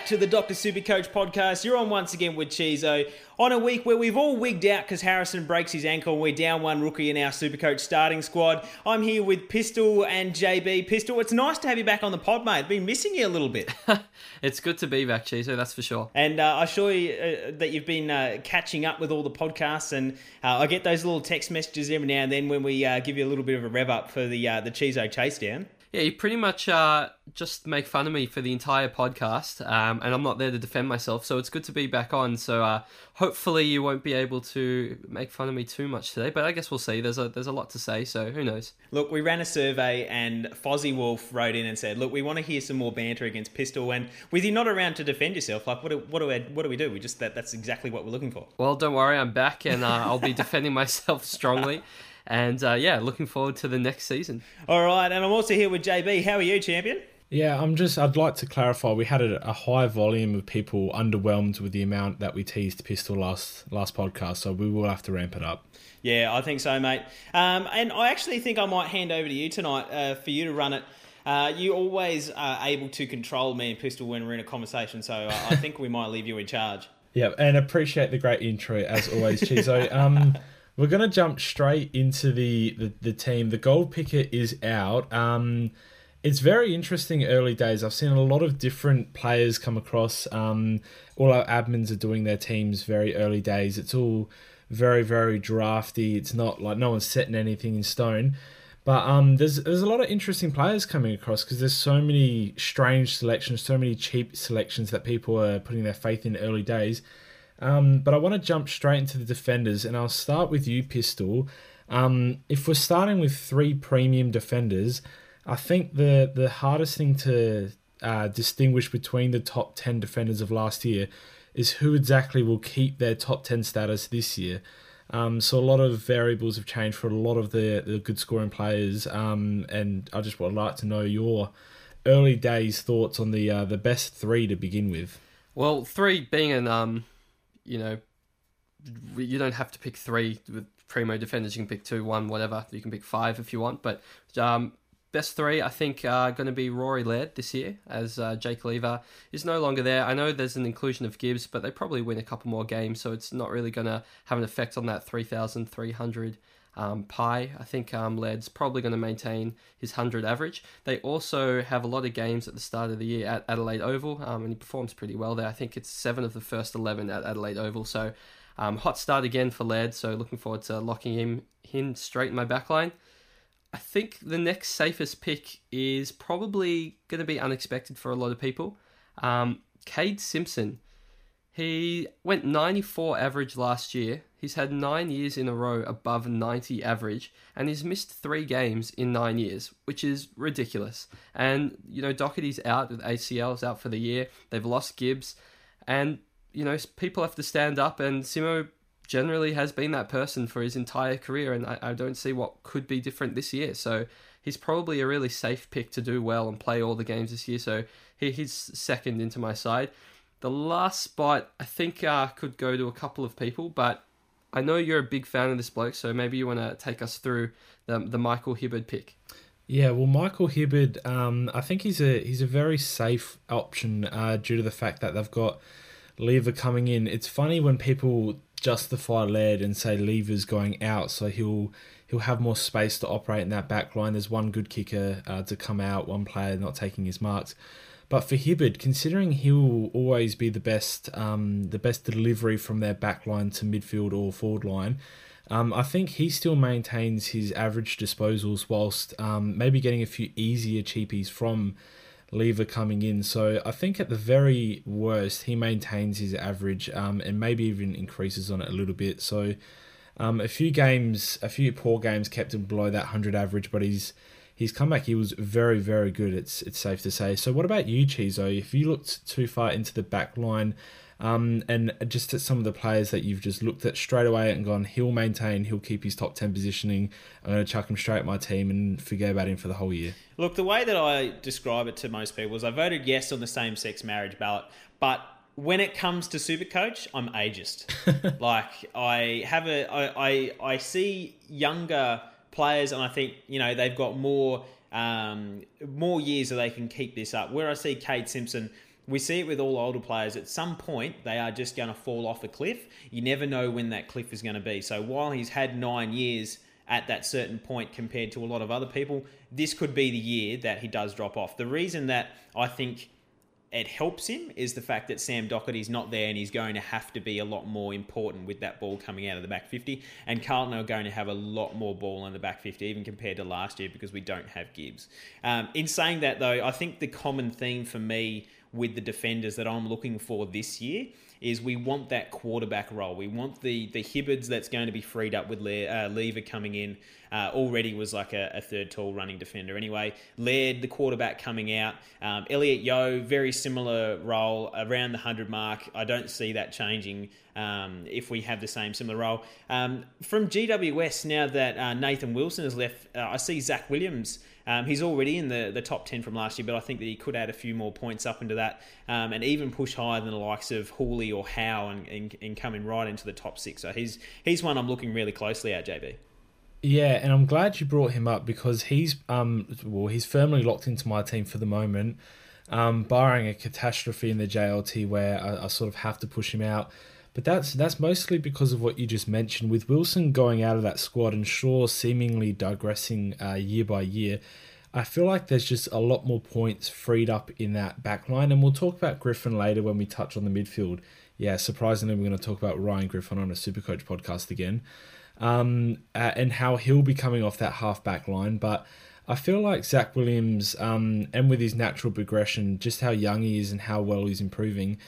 Back to the Dr. Super Coach podcast. You're on once again with Chizo on a week where we've all wigged out because Harrison breaks his ankle and we're down one rookie in our Super Coach starting squad. I'm here with Pistol and JB. Pistol, it's nice to have you back on the pod, mate. Been missing you a little bit. it's good to be back, Chizo, that's for sure. And uh, I assure you uh, that you've been uh, catching up with all the podcasts, and uh, I get those little text messages every now and then when we uh, give you a little bit of a rev up for the uh, the Chizo chase down. Yeah, you pretty much uh, just make fun of me for the entire podcast, um, and I'm not there to defend myself, so it's good to be back on. So uh, hopefully you won't be able to make fun of me too much today, but I guess we'll see. There's a there's a lot to say, so who knows? Look, we ran a survey, and Fozzie Wolf wrote in and said, "Look, we want to hear some more banter against Pistol, and with you not around to defend yourself, like what do, what do we what do we do? We just that that's exactly what we're looking for." Well, don't worry, I'm back, and uh, I'll be defending myself strongly. And uh, yeah, looking forward to the next season. All right, and I'm also here with JB. How are you, champion? Yeah, I'm just. I'd like to clarify. We had a, a, high volume of people underwhelmed with the amount that we teased Pistol last last podcast, so we will have to ramp it up. Yeah, I think so, mate. Um, and I actually think I might hand over to you tonight uh, for you to run it. Uh, you always are able to control me and Pistol when we're in a conversation, so I think we might leave you in charge. Yeah, and appreciate the great intro as always, Chizo. Um, we're to jump straight into the, the, the, team. The gold picker is out. Um, it's very interesting early days. I've seen a lot of different players come across. Um, all our admins are doing their teams very early days. It's all very, very drafty. It's not like no one's setting anything in stone. But um, there's there's a lot of interesting players coming across because there's so many strange selections, so many cheap selections that people are putting their faith in early days. Um, but I want to jump straight into the defenders, and I'll start with you, Pistol. Um, if we're starting with three premium defenders, I think the the hardest thing to uh, distinguish between the top ten defenders of last year is who exactly will keep their top ten status this year. Um, so a lot of variables have changed for a lot of the, the good scoring players, um, and I just would like to know your early days thoughts on the uh, the best three to begin with. Well, three being an um, you know, you don't have to pick three with primo defenders. You can pick two, one, whatever. You can pick five if you want. But um, best three, I think, are going to be Rory Laird this year, as uh, Jake Lever is no longer there. I know there's an inclusion of Gibbs, but they probably win a couple more games, so it's not really going to have an effect on that 3,300 um, Pi. I think um, Laird's probably going to maintain his 100 average. They also have a lot of games at the start of the year at Adelaide Oval, um, and he performs pretty well there. I think it's seven of the first 11 at Adelaide Oval. So, um, hot start again for Laird. So, looking forward to locking him in straight in my backline. I think the next safest pick is probably going to be unexpected for a lot of people. Um, Kade Simpson. He went 94 average last year. He's had nine years in a row above 90 average, and he's missed three games in nine years, which is ridiculous. And, you know, Docherty's out with ACLs out for the year. They've lost Gibbs, and, you know, people have to stand up, and Simo generally has been that person for his entire career, and I, I don't see what could be different this year. So he's probably a really safe pick to do well and play all the games this year. So he, he's second into my side. The last spot, I think, uh, could go to a couple of people, but I know you're a big fan of this bloke, so maybe you want to take us through the, the Michael Hibberd pick. Yeah, well, Michael Hibberd, um, I think he's a he's a very safe option uh, due to the fact that they've got Lever coming in. It's funny when people justify Laird and say Lever's going out, so he'll he'll have more space to operate in that back line. There's one good kicker uh, to come out, one player not taking his marks. But for Hibberd, considering he'll always be the best, um, the best delivery from their back line to midfield or forward line, um, I think he still maintains his average disposals whilst um, maybe getting a few easier cheapies from Lever coming in. So I think at the very worst, he maintains his average um, and maybe even increases on it a little bit. So um, a few games, a few poor games kept him below that 100 average, but he's his comeback he was very very good. It's it's safe to say. So what about you, Chizo? If you looked too far into the back line. Um, and just at some of the players that you've just looked at straight away and gone, he'll maintain, he'll keep his top 10 positioning. I'm going to chuck him straight at my team and forget about him for the whole year. Look, the way that I describe it to most people is I voted yes on the same sex marriage ballot, but when it comes to super coach, I'm ageist. like I have a, I, I, I see younger players, and I think you know they've got more um, more years that they can keep this up. Where I see Kade Simpson, we see it with all older players. At some point, they are just going to fall off a cliff. You never know when that cliff is going to be. So while he's had nine years at that certain point compared to a lot of other people, this could be the year that he does drop off. The reason that I think it helps him is the fact that Sam Docherty's not there and he's going to have to be a lot more important with that ball coming out of the back 50. And Carlton are going to have a lot more ball in the back 50, even compared to last year, because we don't have Gibbs. Um, in saying that, though, I think the common theme for me with the defenders that I'm looking for this year is we want that quarterback role. We want the the Hibberds that's going to be freed up with Le- uh, Lever coming in. Uh, already was like a, a, third tall running defender. Anyway, Laird, the quarterback coming out. Um, Elliot Yeo, very similar role around the 100 mark. I don't see that changing um, if we have the same similar role. Um, from GWS, now that uh, Nathan Wilson has left, uh, I see Zach Williams um, he's already in the, the top 10 from last year, but I think that he could add a few more points up into that um, and even push higher than the likes of Hurley or Howe and, and, and coming right into the top six. So he's, he's one I'm looking really closely at, JB. Yeah, and I'm glad you brought him up because he's um well he's firmly locked into my team for the moment. Um, barring a catastrophe in the JLT where I, I, sort of have to push him out. But that's that's mostly because of what you just mentioned. With Wilson going out of that squad and Shaw seemingly digressing uh, year by year, I feel like there's just a lot more points freed up in that back line. And we'll talk about Griffin later when we touch on the midfield. Yeah, surprisingly, we're going to talk about Ryan Griffin on a Supercoach podcast again. Um, and how he'll be coming off that half back line. But I feel like Zach Williams, um, and with his natural progression, just how young he is and how well he's improving,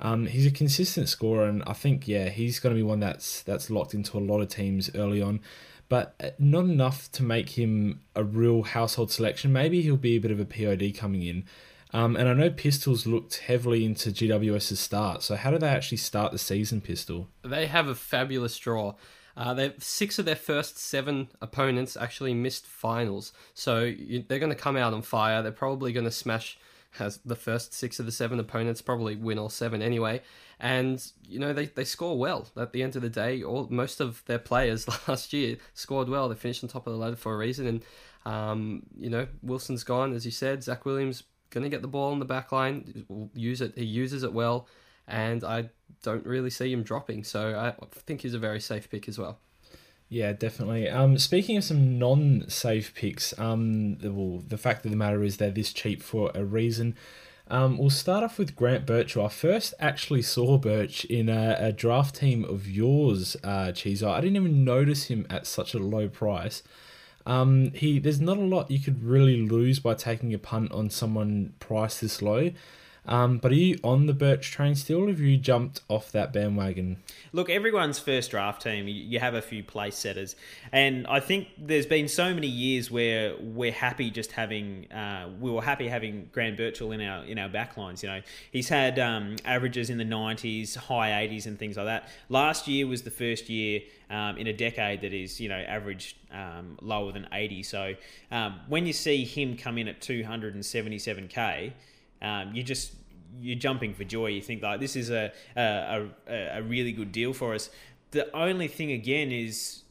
um, he's a consistent scorer, and I think yeah, he's going to be one that's that's locked into a lot of teams early on, but uh, not enough to make him a real household selection. Maybe he'll be a bit of a POD coming in. Um, and I know Pistols looked heavily into GWS's start. So how do they actually start the season, Pistol? They have a fabulous draw. Uh, they six of their first seven opponents actually missed finals, so you, they're going to come out on fire. They're probably going to smash has the first six of the seven opponents probably win all seven anyway. And you know they, they score well at the end of the day. All most of their players last year scored well. They finished on top of the ladder for a reason. And um, you know Wilson's gone as you said. Zach Williams gonna get the ball in the back line. Use it. He uses it well, and I don't really see him dropping. So I think he's a very safe pick as well. Yeah, definitely. Um, speaking of some non-safe picks, um, the, well, the fact of the matter is they're this cheap for a reason. Um, we'll start off with Grant Birchall. I first actually saw Birch in a, a draft team of yours, uh. I didn't even notice him at such a low price. Um, he there's not a lot you could really lose by taking a punt on someone priced this low. Um, but are you on the Birch train still, or have you jumped off that bandwagon? Look, everyone's first draft team, you have a few place setters. And I think there's been so many years where we're happy just having, uh, we were happy having Grant Birchall in our in our backlines. You know, he's had um, averages in the 90s, high 80s, and things like that. Last year was the first year um, in a decade that is, you know, averaged um, lower than 80. So um, when you see him come in at 277k, um, you just you're jumping for joy. You think like this is a, a a, a really good deal for us. The only thing again is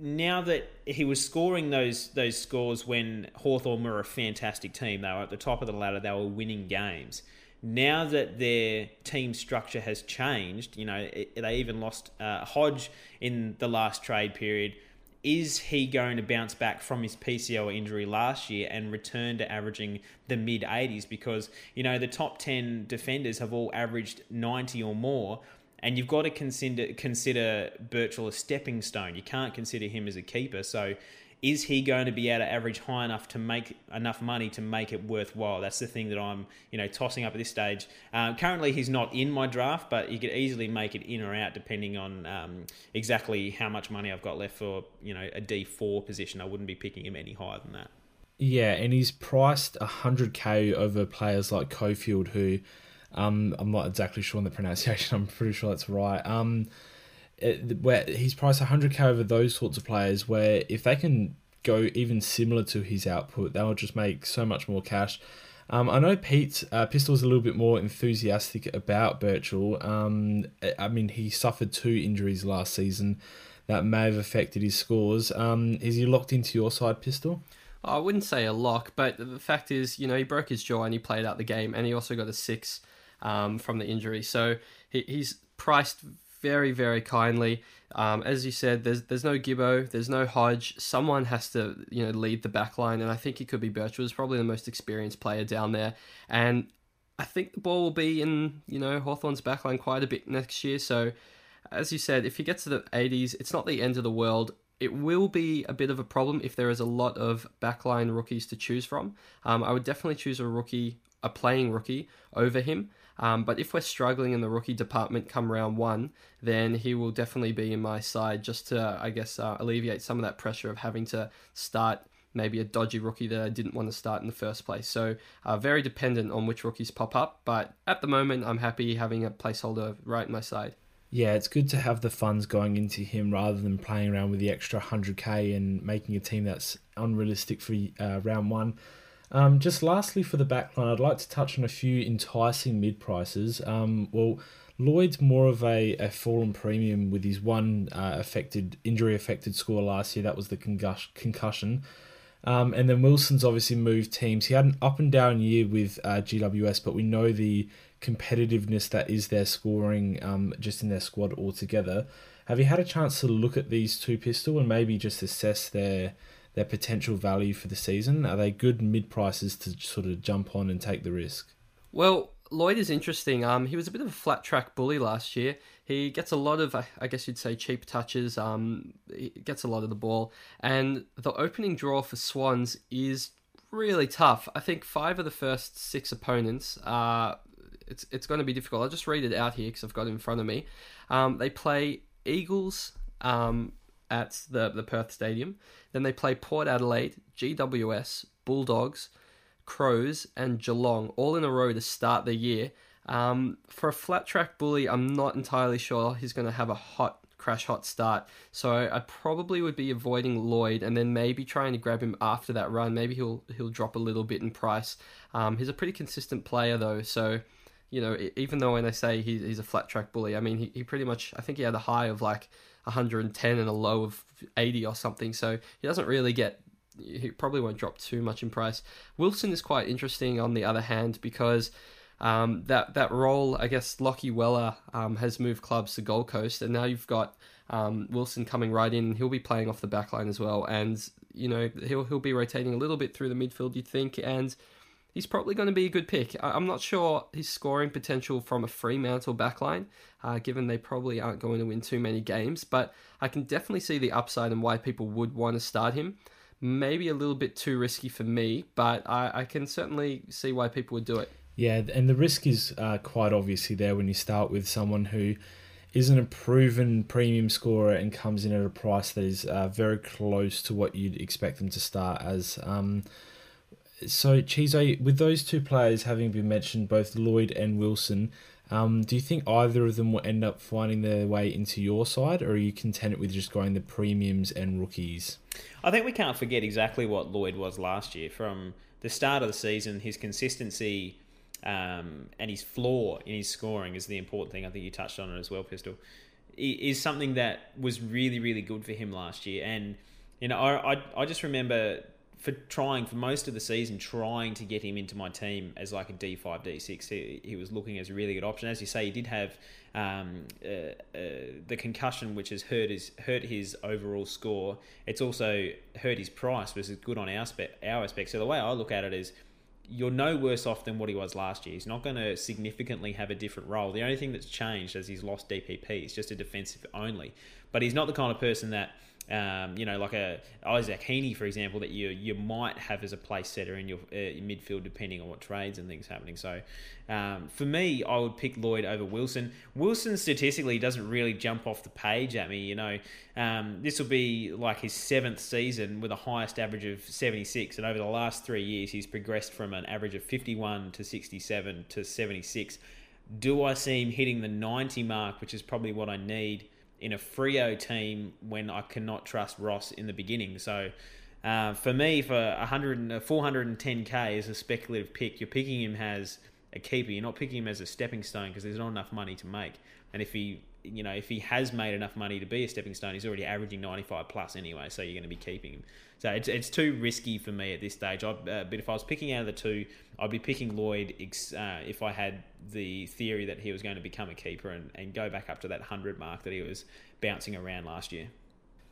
now that he was scoring those those scores when Hawthorn were a fantastic team, they were at the top of the ladder, they were winning games. Now that their team structure has changed, you know, it, they even lost uh, Hodge in the last trade period is he going to bounce back from his PCL injury last year and return to averaging the mid 80s? Because, you know, the top 10 defenders have all averaged 90 or more. And you've got to consider consider Birchall a stepping stone. You can't consider him as a keeper. So is he going to be able to average high enough to make enough money to make it worthwhile? That's the thing that I'm, you know, tossing up at this stage. Um, currently, he's not in my draft, but you could easily make it in or out depending on um, exactly how much money I've got left for, you know, a D4 position. I wouldn't be picking him any higher than that. Yeah, and he's priced 100k over players like Cofield, who um, I'm not exactly sure on the pronunciation. I'm pretty sure that's right. Um, where he's priced 100k over those sorts of players where if they can go even similar to his output they'll just make so much more cash um, I know Pete uh, Pistol's a little bit more enthusiastic about Birchall. Um, I mean, he suffered two injuries last season that may have affected his scores. Um, is he locked into your side, Pistol? I wouldn't say a lock, but the fact is, you know, he broke his jaw and he played out the game, and he also got a six um, from the injury. So he, he's priced very, very kindly. Um, as you said, there's there's no Gibbo, there's no Hodge. Someone has to you know lead the back line, and I think it could be Birchwood. probably the most experienced player down there, and I think the ball will be in you know Hawthorn's backline quite a bit next year. So, as you said, if he gets to the 80s, it's not the end of the world. It will be a bit of a problem if there is a lot of backline rookies to choose from. Um, I would definitely choose a rookie, a playing rookie, over him. Um, but if we're struggling in the rookie department come round one, then he will definitely be in my side just to, I guess, uh, alleviate some of that pressure of having to start maybe a dodgy rookie that I didn't want to start in the first place. So uh, very dependent on which rookies pop up. But at the moment, I'm happy having a placeholder right in my side. Yeah, it's good to have the funds going into him rather than playing around with the extra 100k and making a team that's unrealistic for uh, round one. Um, just lastly for the backline, I'd like to touch on a few enticing mid prices. Um, well, Lloyd's more of a, a fallen premium with his one uh, affected injury affected score last year. That was the concussion. Um, and then Wilson's obviously moved teams. He had an up and down year with uh, GWS, but we know the competitiveness that is their scoring um, just in their squad altogether. Have you had a chance to look at these two pistol and maybe just assess their their potential value for the season? Are they good mid prices to sort of jump on and take the risk? Well, Lloyd is interesting. Um, he was a bit of a flat track bully last year. He gets a lot of, I guess you'd say, cheap touches. Um, he gets a lot of the ball, and the opening draw for Swans is really tough. I think five of the first six opponents are. It's it's going to be difficult. I'll just read it out here because I've got it in front of me. Um, they play Eagles um, at the the Perth Stadium. Then they play Port Adelaide, GWS, Bulldogs, Crows, and Geelong all in a row to start the year. Um, for a flat track bully, I'm not entirely sure he's going to have a hot crash hot start. So I probably would be avoiding Lloyd and then maybe trying to grab him after that run. Maybe he'll he'll drop a little bit in price. Um, he's a pretty consistent player though, so you know even though when I say he, he's a flat track bully, I mean he, he pretty much I think he had a high of like 110 and a low of 80 or something. So he doesn't really get he probably won't drop too much in price. Wilson is quite interesting on the other hand because um, that that role, I guess, Lachie Weller um, has moved clubs to Gold Coast, and now you've got um, Wilson coming right in. He'll be playing off the back line as well, and you know he'll he'll be rotating a little bit through the midfield. You'd think, and he's probably going to be a good pick. I'm not sure his scoring potential from a Fremantle backline, uh, given they probably aren't going to win too many games, but I can definitely see the upside and why people would want to start him. Maybe a little bit too risky for me, but I, I can certainly see why people would do it. Yeah, and the risk is uh, quite obviously there when you start with someone who isn't a proven premium scorer and comes in at a price that is uh, very close to what you'd expect them to start as. Um, so, Chizo, with those two players having been mentioned, both Lloyd and Wilson, um, do you think either of them will end up finding their way into your side, or are you content with just going the premiums and rookies? I think we can't forget exactly what Lloyd was last year. From the start of the season, his consistency um, and his floor in his scoring is the important thing. I think you touched on it as well, Pistol. Is something that was really, really good for him last year. And, you know, I, I, I just remember for trying for most of the season, trying to get him into my team as like a D five D six. He, he, was looking as a really good option. As you say, he did have um, uh, uh, the concussion, which has hurt his hurt his overall score. It's also hurt his price, which is good on our aspect. Our aspect. So the way I look at it is you're no worse off than what he was last year. He's not going to significantly have a different role. The only thing that's changed is he's lost DPP. He's just a defensive only. But he's not the kind of person that um, you know, like a Isaac Heaney, for example, that you you might have as a place setter in your, uh, midfield, depending on what trades and things happening. So, um, for me, I would pick Lloyd over Wilson. Wilson statistically doesn't really jump off the page at me. You know, um, this will be like his seventh season with a highest average of 76, and over the last three years, he's progressed from an average of 51 to 67 to 76. Do I see him hitting the 90 mark, which is probably what I need? In a Freo team when I cannot trust Ross in the beginning. So uh, for me, for 100, 410k is a speculative pick, you're picking him as a keeper. You're not picking him as a stepping stone because there's not enough money to make. And if he, you know, if he has made enough money to be a stepping stone, he's already averaging 95 plus anyway. So you're going to be keeping him. So it's, it's too risky for me at this stage. I, uh, but if I was picking out of the two, I'd be picking Lloyd uh, if I had the theory that he was going to become a keeper and, and go back up to that 100 mark that he was bouncing around last year.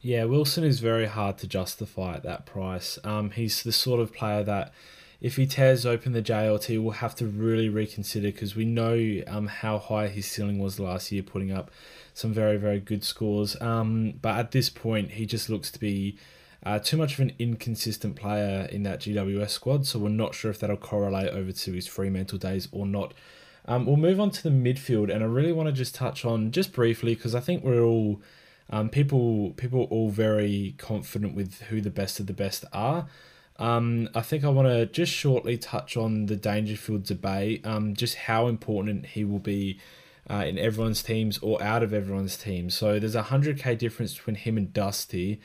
Yeah, Wilson is very hard to justify at that price. Um, he's the sort of player that if he tears open the JLT, we'll have to really reconsider because we know um, how high his ceiling was last year, putting up some very, very good scores. Um, but at this point, he just looks to be uh, too much of an inconsistent player in that GWS squad, so we're not sure if that'll correlate over to his Fremantle days or not. Um, we'll move on to the midfield, and I really want to just touch on just briefly because I think we're all um, people people all very confident with who the best of the best are. Um, I think I want to just shortly touch on the Dangerfield debate, um, just how important he will be uh, in everyone's teams or out of everyone's team. So there's a 100k difference between him and Dusty.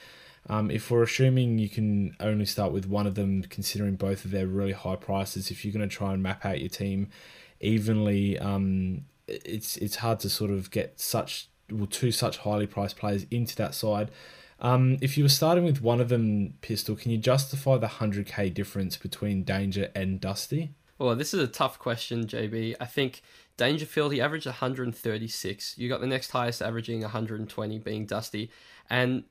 Um, if we're assuming you can only start with one of them, considering both of their really high prices, if you're going to try and map out your team evenly, um, it's it's hard to sort of get such well two such highly priced players into that side. Um, if you were starting with one of them, Pistol, can you justify the 100k difference between Danger and Dusty? Well, this is a tough question, JB. I think Dangerfield, he averaged 136. You got the next highest averaging 120 being Dusty. And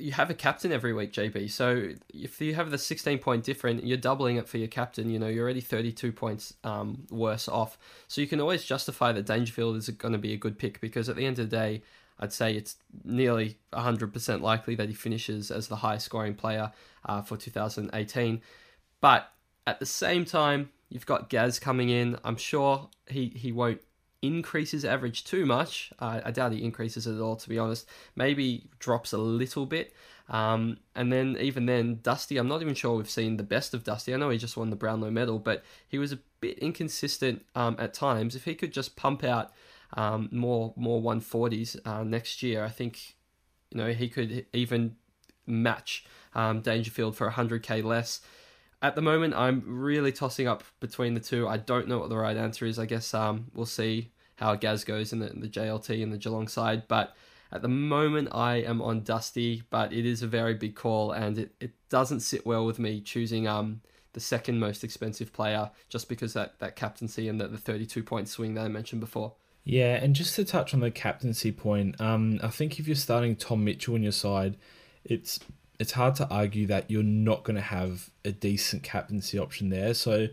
you have a captain every week, JB. So if you have the 16 point difference, you're doubling it for your captain. You know, you're already 32 points um, worse off. So you can always justify that Dangerfield is going to be a good pick because at the end of the day, I'd say it's nearly 100% likely that he finishes as the highest scoring player uh, for 2018. But at the same time, you've got Gaz coming in. I'm sure he, he won't increase his average too much. Uh, I doubt he increases at all, to be honest. Maybe drops a little bit. Um, and then, even then, Dusty, I'm not even sure we've seen the best of Dusty. I know he just won the Brownlow medal, but he was a bit inconsistent um, at times. If he could just pump out um, more more 140s uh, next year. I think you know he could even match um, Dangerfield for 100k less. At the moment, I'm really tossing up between the two. I don't know what the right answer is. I guess um, we'll see how Gaz goes in the, in the JLT and the Geelong side. But at the moment, I am on Dusty, but it is a very big call, and it, it doesn't sit well with me choosing um the second most expensive player just because that, that captaincy and the, the 32 point swing that I mentioned before. Yeah, and just to touch on the captaincy point, um, I think if you're starting Tom Mitchell on your side, it's it's hard to argue that you're not going to have a decent captaincy option there. So,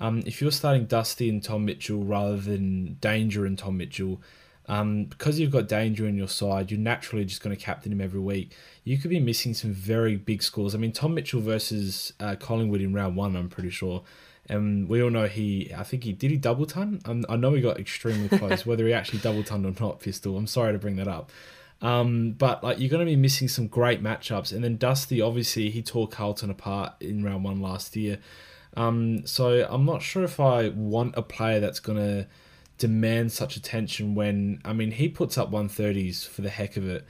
um, if you're starting Dusty and Tom Mitchell rather than Danger and Tom Mitchell, um, because you've got Danger in your side, you're naturally just going to captain him every week. You could be missing some very big scores. I mean, Tom Mitchell versus uh, Collingwood in round one, I'm pretty sure and we all know he, I think he did he double ton. Um, I know he got extremely close. Whether he actually double ton or not, pistol. I'm sorry to bring that up. Um, but like you're going to be missing some great matchups. And then Dusty, obviously, he tore Carlton apart in round one last year. Um, so I'm not sure if I want a player that's going to demand such attention when I mean he puts up 130s for the heck of it.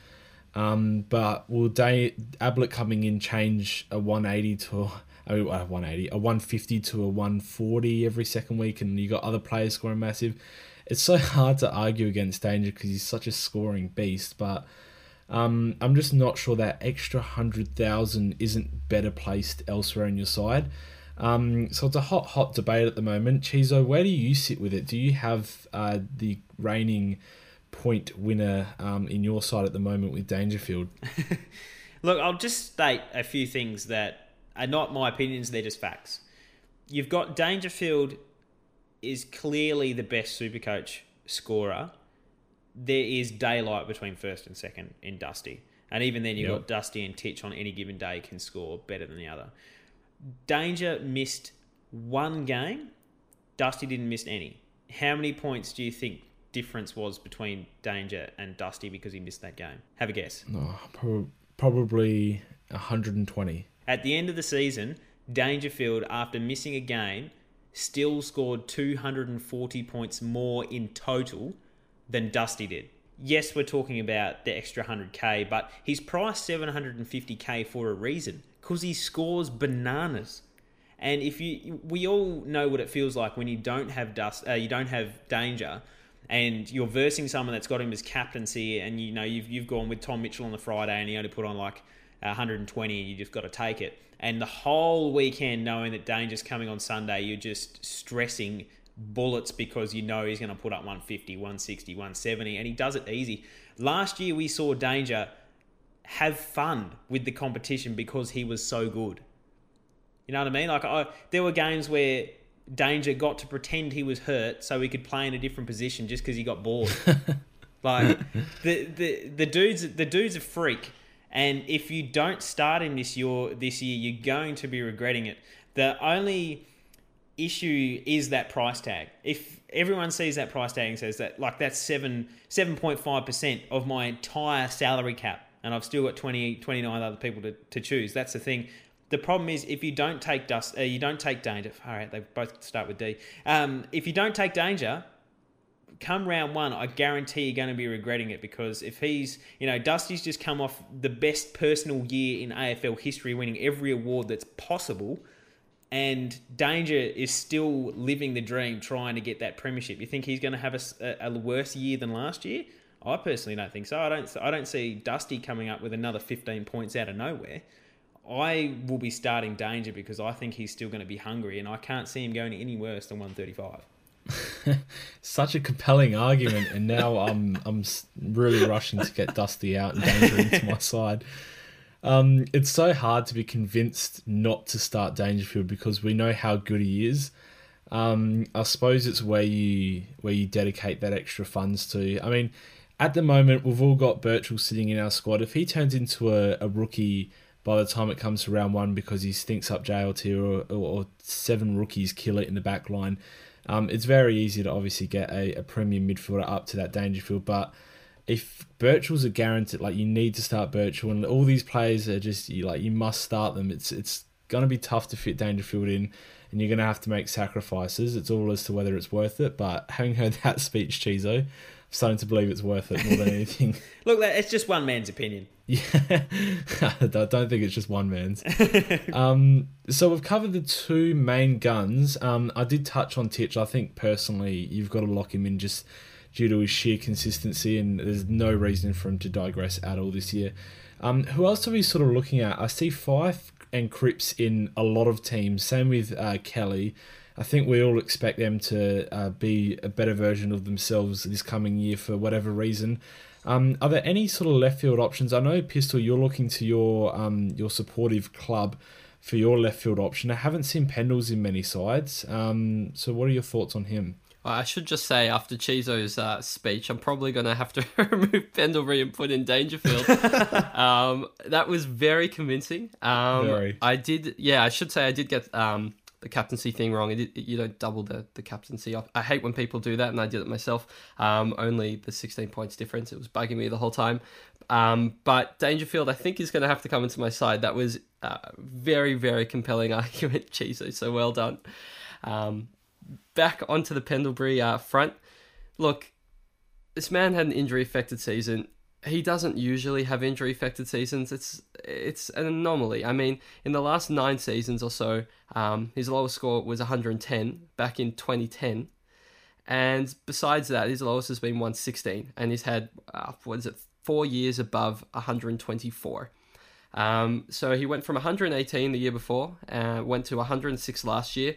Um, but will Day Ablett coming in change a 180 to I mean, 180, a 150 to a 140 every second week, and you got other players scoring massive. It's so hard to argue against Danger because he's such a scoring beast, but um, I'm just not sure that extra 100,000 isn't better placed elsewhere in your side. Um, so it's a hot, hot debate at the moment. Chizo, where do you sit with it? Do you have uh, the reigning point winner um, in your side at the moment with Dangerfield? Look, I'll just state a few things that are not my opinions, they're just facts. You've got Dangerfield is clearly the best super coach scorer. There is daylight between first and second in Dusty. And even then, you've yep. got Dusty and Titch on any given day can score better than the other. Danger missed one game. Dusty didn't miss any. How many points do you think difference was between Danger and Dusty because he missed that game? Have a guess. No, probably 120. At the end of the season, Dangerfield, after missing a game, still scored 240 points more in total than Dusty did. Yes, we're talking about the extra 100k, but he's priced 750k for a reason because he scores bananas. And if you, we all know what it feels like when you don't have dust, uh, you don't have danger, and you're versing someone that's got him as captaincy, and you know you've you've gone with Tom Mitchell on the Friday, and he only put on like 120, and you just got to take it. And the whole weekend, knowing that Danger's coming on Sunday, you're just stressing bullets because you know he's going to put up 150, 160, 170, and he does it easy. Last year, we saw Danger have fun with the competition because he was so good. You know what I mean? Like, I, there were games where Danger got to pretend he was hurt so he could play in a different position just because he got bored. like, the, the the dude's the dude's a freak, and if you don't start him this year, this year, you're going to be regretting it. The only issue is that price tag. If everyone sees that price tag and says that, like, that's seven seven point five percent of my entire salary cap, and I've still got 20, 29 other people to, to choose. That's the thing. The problem is if you don't take dust, uh, you don't take danger. All right, they both start with D. Um, if you don't take danger, come round one, I guarantee you're going to be regretting it because if he's, you know, Dusty's just come off the best personal year in AFL history, winning every award that's possible, and Danger is still living the dream, trying to get that premiership. You think he's going to have a, a worse year than last year? I personally don't think so. I don't. I don't see Dusty coming up with another 15 points out of nowhere. I will be starting Danger because I think he's still going to be hungry, and I can't see him going any worse than 135. Such a compelling argument, and now I'm I'm really rushing to get Dusty out and Danger into my side. Um, it's so hard to be convinced not to start Dangerfield because we know how good he is. Um, I suppose it's where you where you dedicate that extra funds to. I mean, at the moment we've all got Birchall sitting in our squad. If he turns into a, a rookie by the time it comes to round one because he stinks up JLT or, or, or seven rookies kill it in the back line, um, it's very easy to obviously get a, a premium midfielder up to that Dangerfield. But if Birchall's a guaranteed, like you need to start Birchall, and all these players are just you, like you must start them. It's it's going to be tough to fit Dangerfield in, and you're going to have to make sacrifices. It's all as to whether it's worth it. But having heard that speech, Chizo, starting to believe it's worth it more than anything. Look, it's just one man's opinion. Yeah, I don't think it's just one man's. um, so we've covered the two main guns. Um, I did touch on Titch. I think personally, you've got to lock him in just due to his sheer consistency, and there's no reason for him to digress at all this year. Um, who else are we sort of looking at? I see Fyfe and Cripps in a lot of teams. Same with uh, Kelly. I think we all expect them to uh, be a better version of themselves this coming year for whatever reason. Um, are there any sort of left field options? I know Pistol, you're looking to your um, your supportive club for your left field option. I haven't seen Pendles in many sides. Um, so what are your thoughts on him? I should just say after Chizo's uh, speech, I'm probably going to have to remove Pendlebury and put in Dangerfield. um, that was very convincing. Um, very. I did, yeah, I should say I did get um, the captaincy thing wrong. It, it, you don't double the, the captaincy off. I hate when people do that, and I did it myself. Um, only the 16 points difference. It was bugging me the whole time. Um, but Dangerfield, I think, is going to have to come into my side. That was a very, very compelling argument, Chizo. So well done. Um, back onto the Pendlebury uh, front. Look, this man had an injury affected season he doesn't usually have injury affected seasons. It's it's an anomaly. I mean, in the last nine seasons or so, um, his lowest score was 110 back in 2010, and besides that, his lowest has been 116, and he's had uh, what is it, four years above 124. Um, so he went from 118 the year before, uh, went to 106 last year,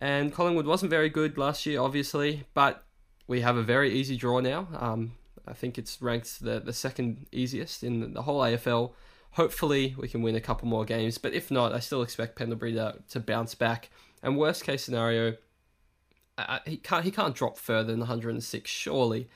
and Collingwood wasn't very good last year, obviously, but we have a very easy draw now. Um, I think it's ranked the, the second easiest in the whole AFL. Hopefully, we can win a couple more games, but if not, I still expect Pendlebury to, to bounce back. And worst case scenario, uh, he can't he can't drop further than 106. Surely,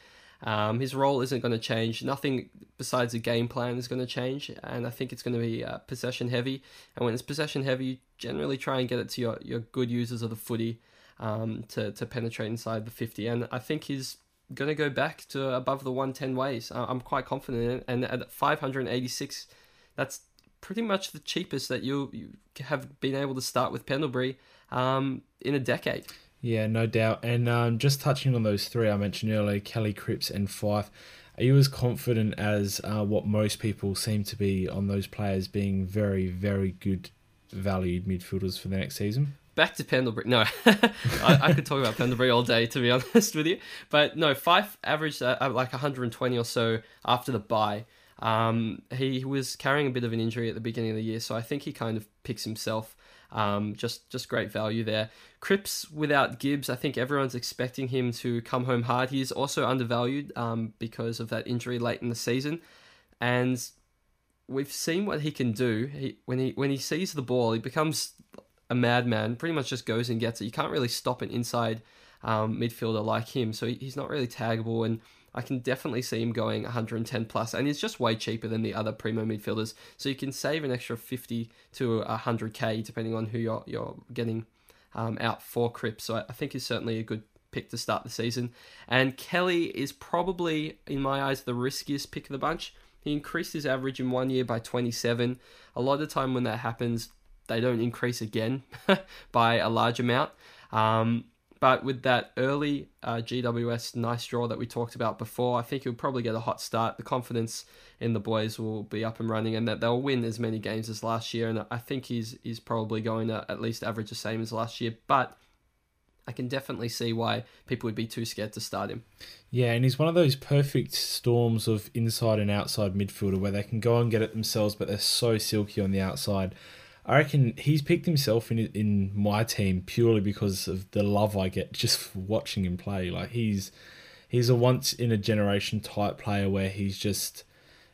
um, his role isn't going to change. Nothing besides the game plan is going to change, and I think it's going to be uh, possession heavy. And when it's possession heavy, you generally try and get it to your, your good users of the footy um, to to penetrate inside the 50. And I think he's going to go back to above the 110 ways. I'm quite confident. And at 586, that's pretty much the cheapest that you, you have been able to start with Pendlebury um, in a decade. Yeah, no doubt. And um, just touching on those three I mentioned earlier, Kelly, Cripps, and Fyfe, are you as confident as uh, what most people seem to be on those players being very, very good valued midfielders for the next season? Back to Pendlebury. No, I, I, could talk about Pendlebury all day, to be honest with you. But no, Fyfe averaged uh, like 120 or so after the bye. Um, he was carrying a bit of an injury at the beginning of the year, so I think he kind of picks himself. Um, just just great value there. Cripps without Gibbs, I think everyone's expecting him to come home hard. He is also undervalued um, because of that injury late in the season, and we've seen what he can do. He, when he when he sees the ball, he becomes a madman. Pretty much just goes and gets it. You can't really stop an inside um, midfielder like him, so he's not really taggable and I can definitely see him going 110 plus, and he's just way cheaper than the other primo midfielders. So you can save an extra 50 to 100k depending on who you're you're getting um, out for Cripps. So I think he's certainly a good pick to start the season. And Kelly is probably, in my eyes, the riskiest pick of the bunch. He increased his average in one year by 27. A lot of the time when that happens, they don't increase again by a large amount. Um, but with that early uh, GWS nice draw that we talked about before, I think he'll probably get a hot start. The confidence in the boys will be up and running, and that they'll win as many games as last year. And I think he's he's probably going to at least average the same as last year. But I can definitely see why people would be too scared to start him. Yeah, and he's one of those perfect storms of inside and outside midfielder where they can go and get it themselves, but they're so silky on the outside. I reckon he's picked himself in in my team purely because of the love I get just watching him play. Like he's he's a once in a generation type player where he's just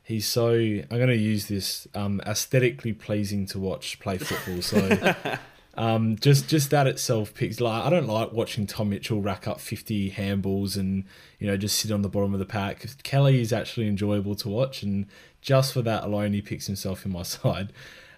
he's so I'm going to use this um, aesthetically pleasing to watch play football. So um, just just that itself picks like I don't like watching Tom Mitchell rack up 50 handballs and you know just sit on the bottom of the pack. Kelly is actually enjoyable to watch and just for that alone he picks himself in my side.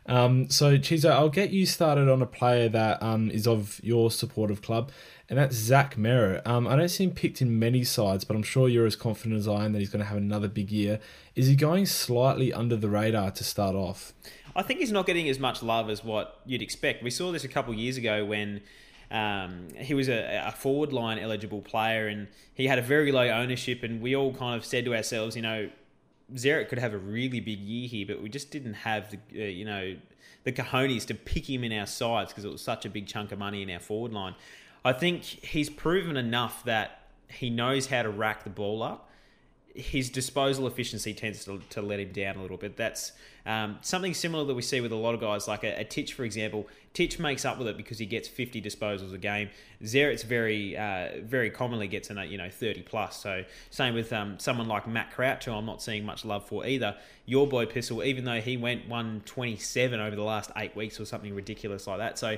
Um, so, Chizo, I'll get you started on a player that um, is of your supportive club, and that's Zach Merrett. Um, I don't see him picked in many sides, but I'm sure you're as confident as I am that he's going to have another big year. Is he going slightly under the radar to start off? I think he's not getting as much love as what you'd expect. We saw this a couple years ago when um, he was a, a, forward line eligible player and he had a very low ownership, and we all kind of said to ourselves, you know, Zeret could have a really big year here, but we just didn't have the uh, you know the cojones to pick him in our sides because it was such a big chunk of money in our forward line. I think he's proven enough that he knows how to rack the ball up his disposal efficiency tends to, to let him down a little bit. That's um, something similar that we see with a lot of guys, like a, a, Titch, for example. Titch makes up with it because he gets 50 disposals a game. Zeret's very, uh, very commonly gets in a, you know 30 plus. So same with um, someone like Matt Crouch, who I'm not seeing much love for either. Your boy Pistol, even though he went 127 over the last eight weeks or something ridiculous like that. So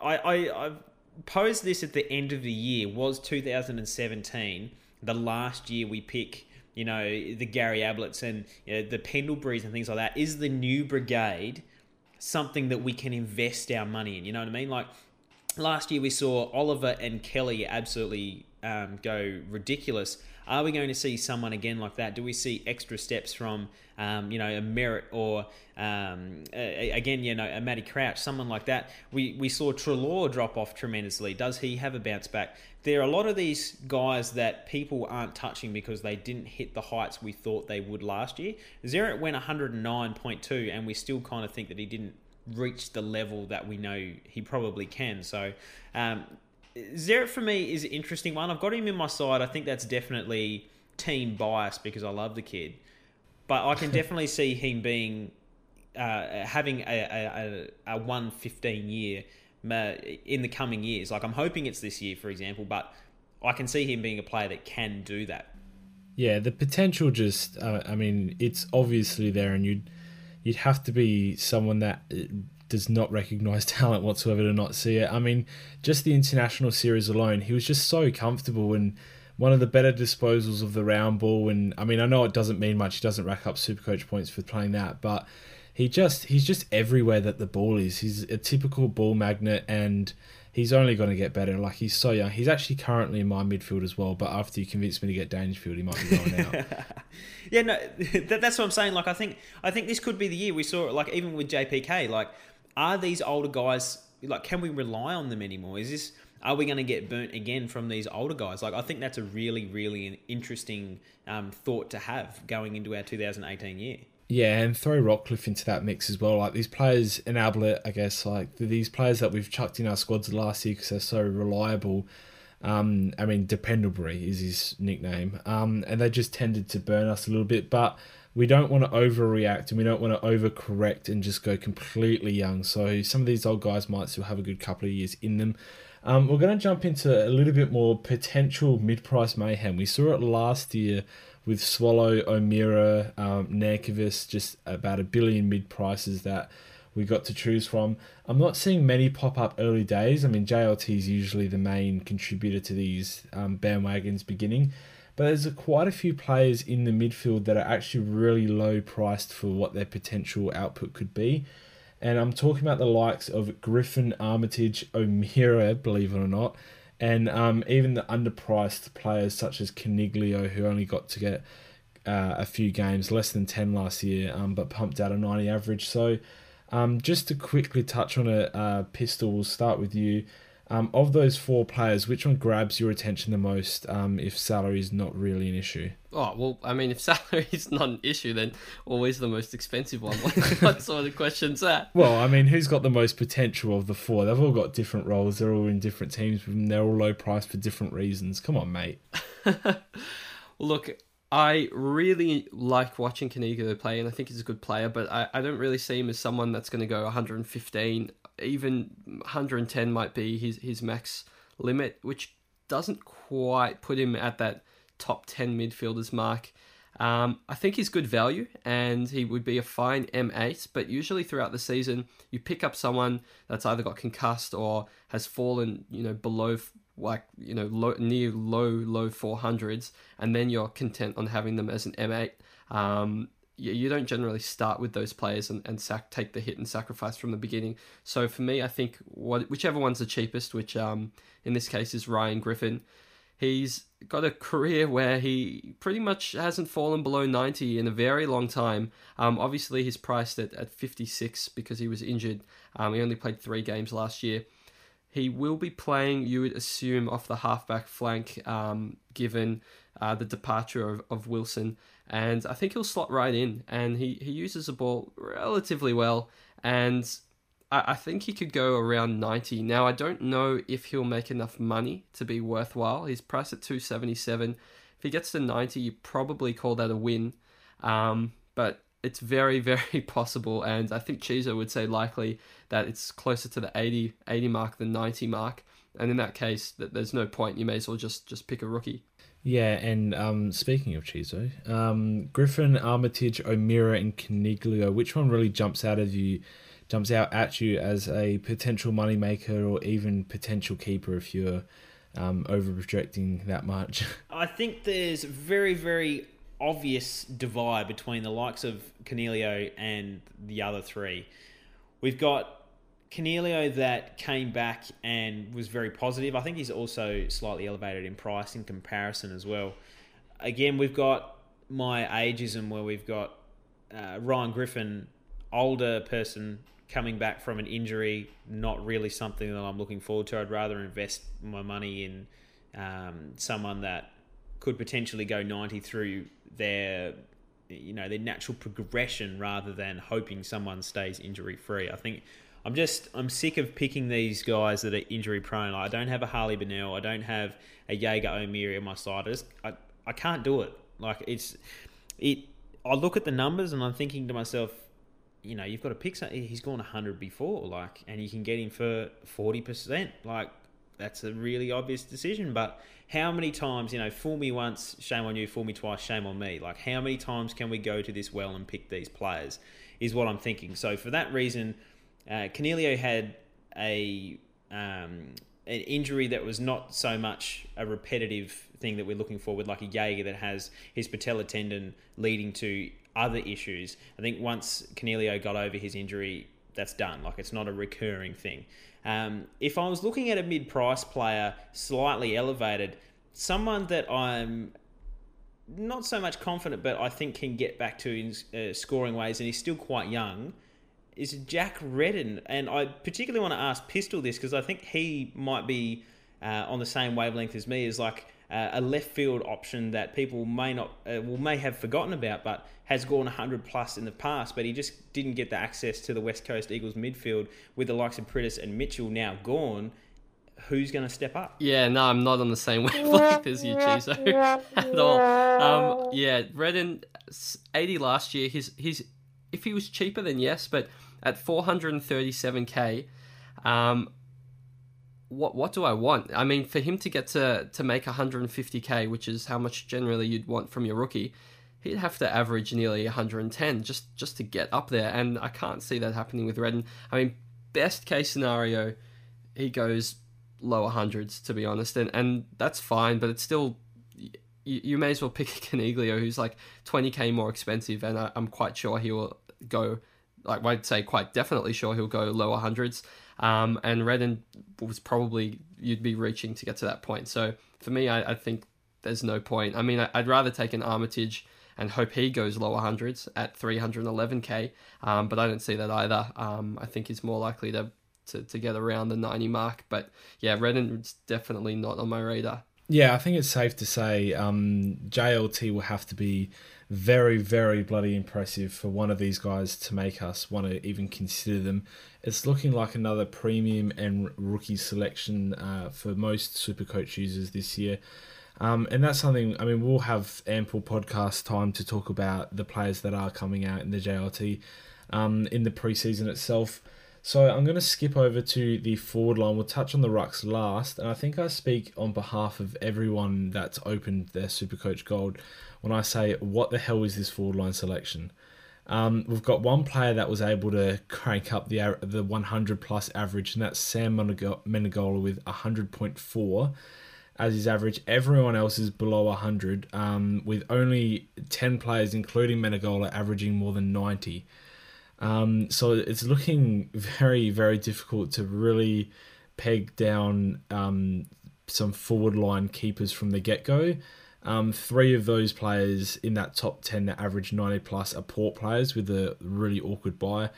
I, I I've posed this at the end of the year. Was 2017 the last year we pick? You know, the Gary Abletts and you know, the Pendleburys and things like that, is the new brigade something that we can invest our money in? You know what I mean? Like last year we saw Oliver and Kelly absolutely um, go ridiculous. Are we going to see someone again like that? Do we see extra steps from, um, you know, a Merrett or um, a, again, you know, a Matty Crouch, someone like that? We we saw Treloar drop off tremendously. Does he have a bounce back? There are a lot of these guys that people aren't touching because they didn't hit the heights we thought they would last year. Zeret went 109.2, and we still kind of think that he didn't reach the level that we know he probably can. So, um, Zeret for me is an interesting one. I've got him in my side. I think that's definitely team bias because I love the kid, but I can definitely see him being uh, having a, a, a one fifteen year in the coming years. Like I'm hoping it's this year, for example, but I can see him being a player that can do that. Yeah, the potential just. Uh, I mean, it's obviously there, and you'd you'd have to be someone that does not recognize talent whatsoever to not see it. I mean, just the international series alone, he was just so comfortable and one of the better disposals of the round ball. And I mean, I know it doesn't mean much. He doesn't rack up super coach points for playing that, but he just he's just everywhere that the ball is. He's a typical ball magnet and he's only going to get better. Like he's so young. He's actually currently in my midfield as well. But after you convince me to get Dangerfield, he might be going out. yeah, no, that, that's what I'm saying. Like I think I think this could be the year we saw. Like even with JPK, like are these older guys like can we rely on them anymore? Is this are we going to get burnt again from these older guys? Like I think that's a really really interesting um, thought to have going into our 2018 year. Yeah, and throw Rockliff into that mix as well. Like these players, and Ablett, I guess, like these players that we've chucked in our squads last year because they're so reliable. Um, I mean, Dependably is his nickname. Um, and they just tended to burn us a little bit. But we don't want to overreact and we don't want to overcorrect and just go completely young. So some of these old guys might still have a good couple of years in them. Um, we're going to jump into a little bit more potential mid-price mayhem. We saw it last year with Swallow, O'Meara, um, just about a billion mid-prices that we got to choose from. I'm not seeing many pop up early days. I mean, JLT is usually the main contributor to these um, bandwagons beginning, but there's quite a few players in the midfield that are actually really low priced for what their potential output could be. And I'm talking about the likes of Griffin, Armitage, O'Meara, believe it or not, and um, even the underpriced players such as Coniglio, who only got to get uh, a few games, less than 10 last year, um, but pumped out a 90 average. So, um, just to quickly touch on a uh, pistol, we'll start with you. Um, of those four players, which one grabs your attention the most um, if salary is not really an issue? Oh, well, I mean, if salary is not an issue, then always the most expensive one. what sort of question's that? Well, I mean, who's got the most potential of the four? They've all got different roles. They're all in different teams, and they're all low priced for different reasons. Come on, mate. Look, I really like watching Coniglio play, and I think he's a good player, but I, I don't really see him as someone that's going to go 115 even 110 might be his, his max limit, which doesn't quite put him at that top 10 midfielders mark. Um, I think he's good value and he would be a fine M8, but usually throughout the season, you pick up someone that's either got concussed or has fallen, you know, below like you know low, near low low 400s, and then you're content on having them as an M8. Um, you don't generally start with those players and, and sac- take the hit and sacrifice from the beginning. So for me, I think what, whichever one's the cheapest, which um, in this case is Ryan Griffin, he's got a career where he pretty much hasn't fallen below 90 in a very long time. Um, obviously, he's priced at, at 56 because he was injured. Um, he only played three games last year. He will be playing, you would assume, off the halfback flank, um, given uh, the departure of, of Wilson and I think he'll slot right in. And he, he uses the ball relatively well, and I, I think he could go around 90. Now, I don't know if he'll make enough money to be worthwhile. He's priced at 277. If he gets to 90, you probably call that a win. Um, but it's very, very possible, and I think Chizo would say likely that it's closer to the 80, 80 mark than 90 mark. And in that case, that there's no point. You may as well just just pick a rookie. Yeah, and um, speaking of Chizo, um, Griffin, Armitage, O'Meara, and Coniglio, which one really jumps out of you, jumps out at you as a potential moneymaker or even potential keeper if you're um, over projecting that much? I think there's very, very obvious divide between the likes of Coniglio and the other three. We've got Coniglio that came back and was very positive. I think he's also slightly elevated in price in comparison as well. Again, we've got my ageism where we've got uh, Ryan Griffin, older person coming back from an injury, not really something that I'm looking forward to. I'd rather invest my money in um, someone that could potentially go 90 through their you know their natural progression rather than hoping someone stays injury free. I think I'm just I'm sick of picking these guys that are injury prone. Like, I don't have a Harley Bennell. I don't have a Jaeger O'Meara on my side. I, just, I I can't do it. Like it's it. I look at the numbers and I'm thinking to myself, you know, you've got to pick. He's gone 100 before, like, and you can get him for 40 percent. Like that's a really obvious decision. But how many times, you know, fool me once, shame on you. Fool me twice, shame on me. Like how many times can we go to this well and pick these players? Is what I'm thinking. So for that reason. Uh, had a um, an injury that was not so much a repetitive thing that we're looking for with like a Jaeger that has his patella tendon leading to other issues. I think once Coniglio got over his injury, that's done. Like it's not a recurring thing. Um, if I was looking at a mid-price player, slightly elevated, someone that I'm not so much confident, but I think can get back to in, uh, scoring ways, and he's still quite young is Jack Redden, and I particularly want to ask Pistol this because I think he might be uh, on the same wavelength as me. Is like uh, a left field option that people may not uh, well may have forgotten about, but has gone 100 plus in the past. But he just didn't get the access to the West Coast Eagles midfield with the likes of Priddis and Mitchell now gone. Who's going to step up? Yeah, no, I'm not on the same wavelength as you, Chizo, at all. Um, yeah, Redden, 80 last year. His his if he was cheaper, then yes, but at 437k, um, what what do I want? I mean, for him to get to to make 150k, which is how much generally you'd want from your rookie, he'd have to average nearly 110 just just to get up there, and I can't see that happening with Redden. I mean, best case scenario, he goes lower hundreds to be honest, and and that's fine, but it's still. You, you may as well pick a Coniglio who's like 20k more expensive, and I, I'm quite sure he will go like I'd say quite definitely sure he'll go lower hundreds. Um, and Redden was probably you'd be reaching to get to that point. So for me, I, I think there's no point. I mean, I, would rather take an Armitage and hope he goes lower hundreds at 311k, um, but I don't see that either. Um, I think he's more likely to, to, to get around the 90 mark. But yeah, Redden's definitely not on my radar. Yeah, I think it's safe to say um, JLT will have to be very, very bloody impressive for one of these guys to make us want to even consider them. It's looking like another premium and rookie selection uh, for most Supercoach users this year. Um, and that's something, I mean, we'll have ample podcast time to talk about the players that are coming out in the JLT um, in the preseason itself. So I'm going to skip over to the forward line. We'll touch on the rucks last, and I think I speak on behalf of everyone that's opened their Supercoach Gold when I say, what the hell is this forward line selection? Um, we've got one player that was able to crank up the the 100 plus average, and that's Sam Menegola with 100.4 as his average. Everyone else is below 100, um, with only 10 players, including Menegola, averaging more than 90. Um, so it's looking very, very difficult to really peg down um, some forward line keepers from the get go. Um, three of those players in that top 10 that average 90 plus are port players with a really awkward buy.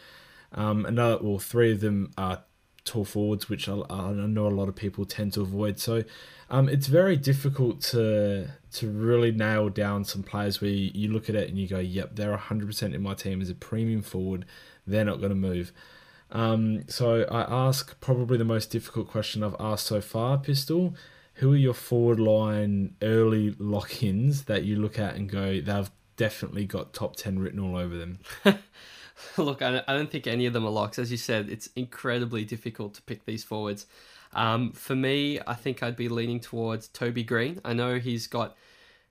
Um, another, well, three of them are tall forwards, which I, I know a lot of people tend to avoid. So um, it's very difficult to to really nail down some players where you, you look at it and you go, yep, they're 100% in my team as a premium forward. They're not going to move. Um, so I ask probably the most difficult question I've asked so far, Pistol. Who are your forward line early lock ins that you look at and go, they've definitely got top 10 written all over them? Look, I don't think any of them are locks. As you said, it's incredibly difficult to pick these forwards. Um, for me, I think I'd be leaning towards Toby Greene. I know he's got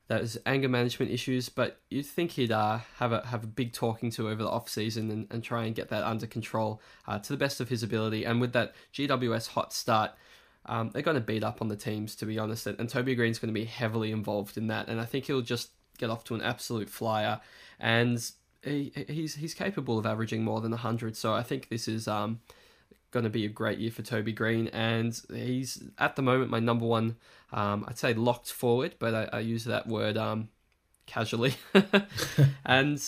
those anger management issues, but you'd think he'd uh, have a have a big talking to over the off season and, and try and get that under control uh, to the best of his ability. And with that GWS hot start, um, they're going to beat up on the teams, to be honest. And, Toby Greene's going to be heavily involved in that, and I think he'll just get off to an absolute flyer. And he, he's he's capable of averaging more than hundred. So I think this is um, going to be a great year for Toby Greene, and he's at the moment my number one. Um, I'd say locked forward, but I, I use that word um, casually. and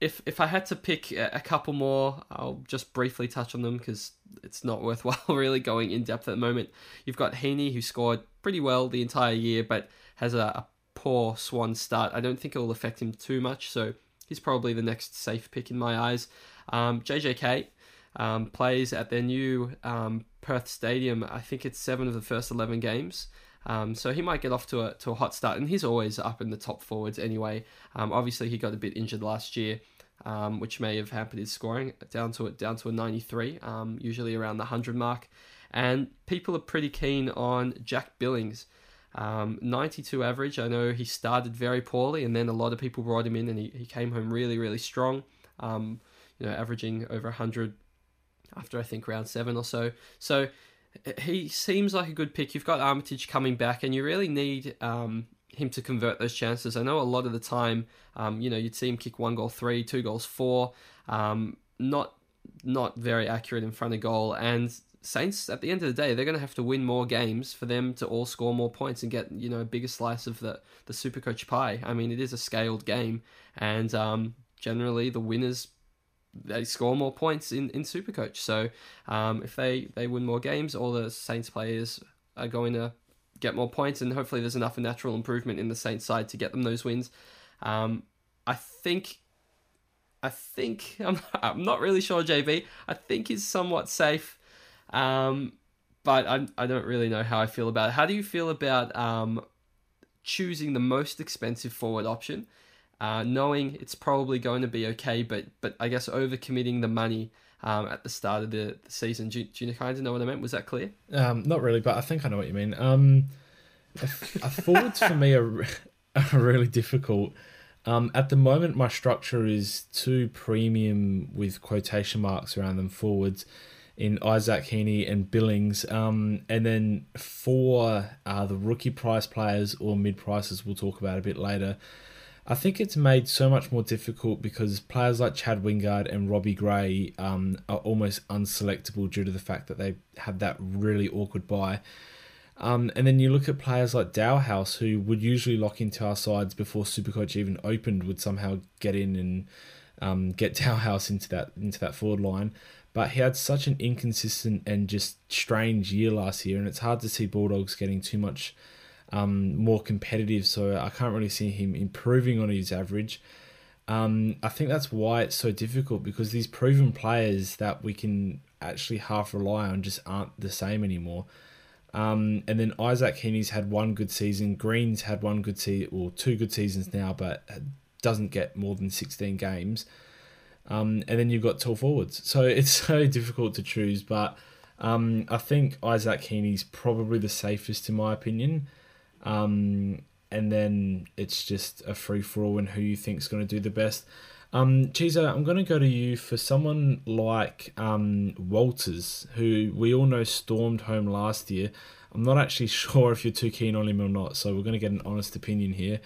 if if I had to pick a, couple more, I'll just briefly touch on them because it's not worthwhile really going in depth at the moment. You've got Heaney who scored pretty well the entire year, but has a, a poor Swan start. I don't think it will affect him too much, so he's probably the next safe pick in my eyes. Um, JJK um, plays at their new um, Perth Stadium. I think it's seven of the first eleven games. Um, so he might get off to a to a hot start, and he's always up in the top forwards anyway. Um, obviously, he got a bit injured last year, um, which may have hampered his scoring down to it down to a 93, um, usually around the 100 mark. And people are pretty keen on Jack Billings. Um, 92 average. I know he started very poorly, and then a lot of people brought him in, and he, he came home really, really strong. Um, you know, averaging over 100 after I think round seven or so. So he seems like a good pick. You've got Armitage coming back, and you really need um, him to convert those chances. I know a lot of the time, um, you know, you'd see him kick one goal three, two goals four, um, not not very accurate in front of goal. And Saints, at the end of the day, they're going to have to win more games for them to all score more points and get you know a bigger slice of the the Supercoach pie. I mean, it is a scaled game, and um, generally the winners they score more points in, in Supercoach. So um, if they, they win more games, all the Saints players are going to get more points, and hopefully there's enough natural improvement in the Saints side to get them those wins. Um, I think, I think I'm, I'm not really sure. JB, I think he's somewhat safe, um, but I I don't really know how I feel about it. How do you feel about um, choosing the most expensive forward option, uh, knowing it's probably going to be okay, but but I guess overcommitting the money um, at the start of the, the season. Do, do you kind of know what I meant? Was that clear? Um, not really, but I think I know what you mean. Um, a, a forwards for me are, are really difficult. Um, at the moment, my structure is two premium with quotation marks around them forwards in Isaac Heaney and Billings, um, and then four uh, the rookie price players or mid prices we'll talk about a bit later. I think it's made so much more difficult because players like Chad Wingard and Robbie Gray um, are almost unselectable due to the fact that they have that really awkward buy. Um, and then you look at players like Dahlhaus, who would usually lock into our sides before Supercoach even opened, would somehow get in and um, get Dahlhaus into that into that forward line. But he had such an inconsistent and just strange year last year, and it's hard to see Bulldogs getting too much um, more competitive. So I can't really see him improving on his average. Um, I think that's why it's so difficult because these proven players that we can actually half rely on just aren't the same anymore. Um, and then Isaac Heaney's had one good season. Greene's had one good season, or two good seasons now, but doesn't get more than 16 games. Um, and then you've got tall forwards. So it's so difficult to choose. But um, I think Isaac Heaney's probably the safest, in my opinion. Um, and then it's just a free for all and who you think is going to do the best. Um, Chizo, I'm going to go to you for someone like um, Walters, who we all know stormed home last year. I'm not actually sure if you're too keen on him or not, so we're going to get an honest opinion here.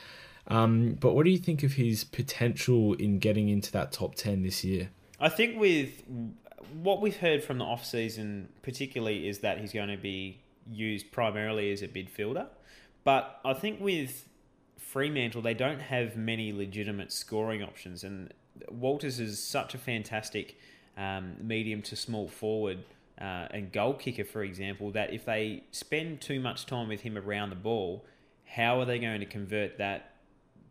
Um, but what do you think of his potential in getting into that top 10 this year? I think with what we've heard from the off season, particularly, is that he's going to be used primarily as a midfielder. But I think with Fremantle, they don't have many legitimate scoring options, and Walters is such a fantastic um, medium to small forward uh, and goal kicker, for example, that if they spend too much time with him around the ball, how are they going to convert that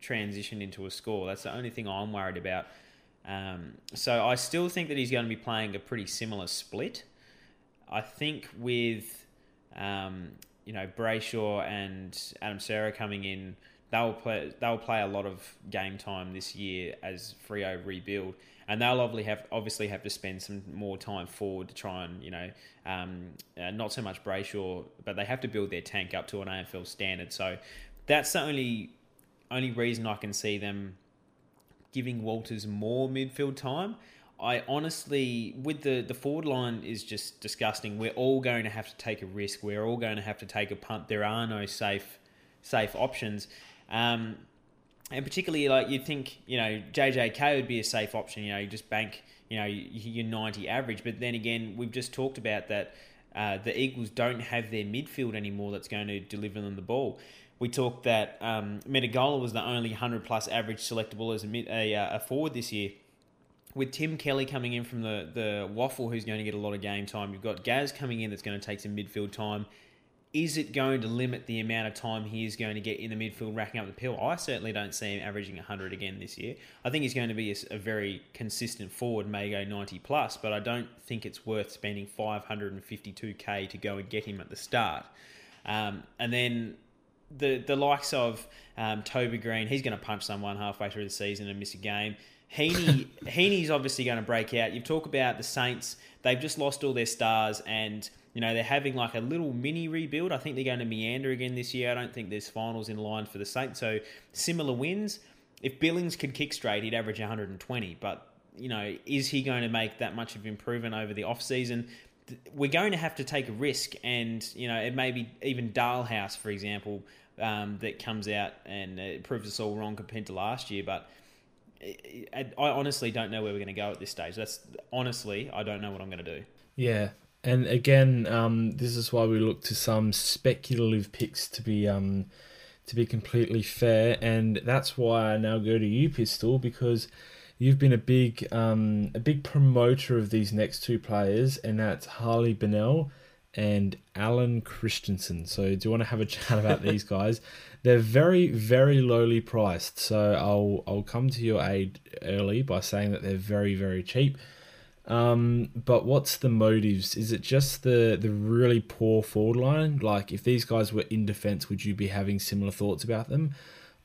transition into a score? That's the only thing I'm worried about. Um, so I still think that he's going to be playing a pretty similar split. I think with um, you know Brayshaw and Adam Cerra coming in, they'll play they'll play a lot of game time this year as Freo rebuild, and they'll obviously have obviously have to spend some more time forward to try and you know um, uh, not so much Brayshaw, but they have to build their tank up to an AFL standard. So that's the only only reason I can see them giving Walters more midfield time. I honestly, with the the forward line is just disgusting. We're all going to have to take a risk. We're all going to have to take a punt. There are no safe safe options, um, and particularly like you'd think, you know, JJK would be a safe option. You know, you just bank, you know, your ninety average. But then again, we've just talked about that. Uh, the Eagles don't have their midfield anymore that's going to deliver them the ball. We talked that um, Menegola was the only 100 plus average selectable as a, mid, a, uh, a forward this year with Tim Kelly coming in from the, the WAFL, who's going to get a lot of game time, you've got Gaz coming in that's going to take some midfield time. Is it going to limit the amount of time he is going to get in the midfield racking up the pill? I certainly don't see him averaging 100 again this year. I think he's going to be a, a very consistent forward, may go 90 plus, but I don't think it's worth spending 552k to go and get him at the start. Um, and then the the likes of um, Toby Greene, he's going to punch someone halfway through the season and miss a game. Heaney Heaney's obviously going to break out. You've talked about the Saints; they've just lost all their stars, and you know they're having like a little mini rebuild. I think they're going to meander again this year. I don't think there's finals in line for the Saints, so similar wins. If Billings could kick straight, he'd average 120. But you know, is he going to make that much of improvement over the off season? We're going to have to take a risk, and you know, it may be even Dahlhaus, for example, um, that comes out and it proves us all wrong compared to last year, but I honestly don't know where we're going to go at this stage. That's honestly, I don't know what I'm going to do. Yeah, and again, um, this is why we look to some speculative picks to be um, to be completely fair, and that's why I now go to you, Pistol, because you've been a big um, a big promoter of these next two players, and that's Harley Bennell and Allen Christensen. So, do you want to have a chat about these guys? They're very, very lowly priced. So, I'll I'll come to your aid early by saying that they're very, very cheap. Um, but what's the motives? Is it just the the really poor forward line? Like, if these guys were in defense, would you be having similar thoughts about them?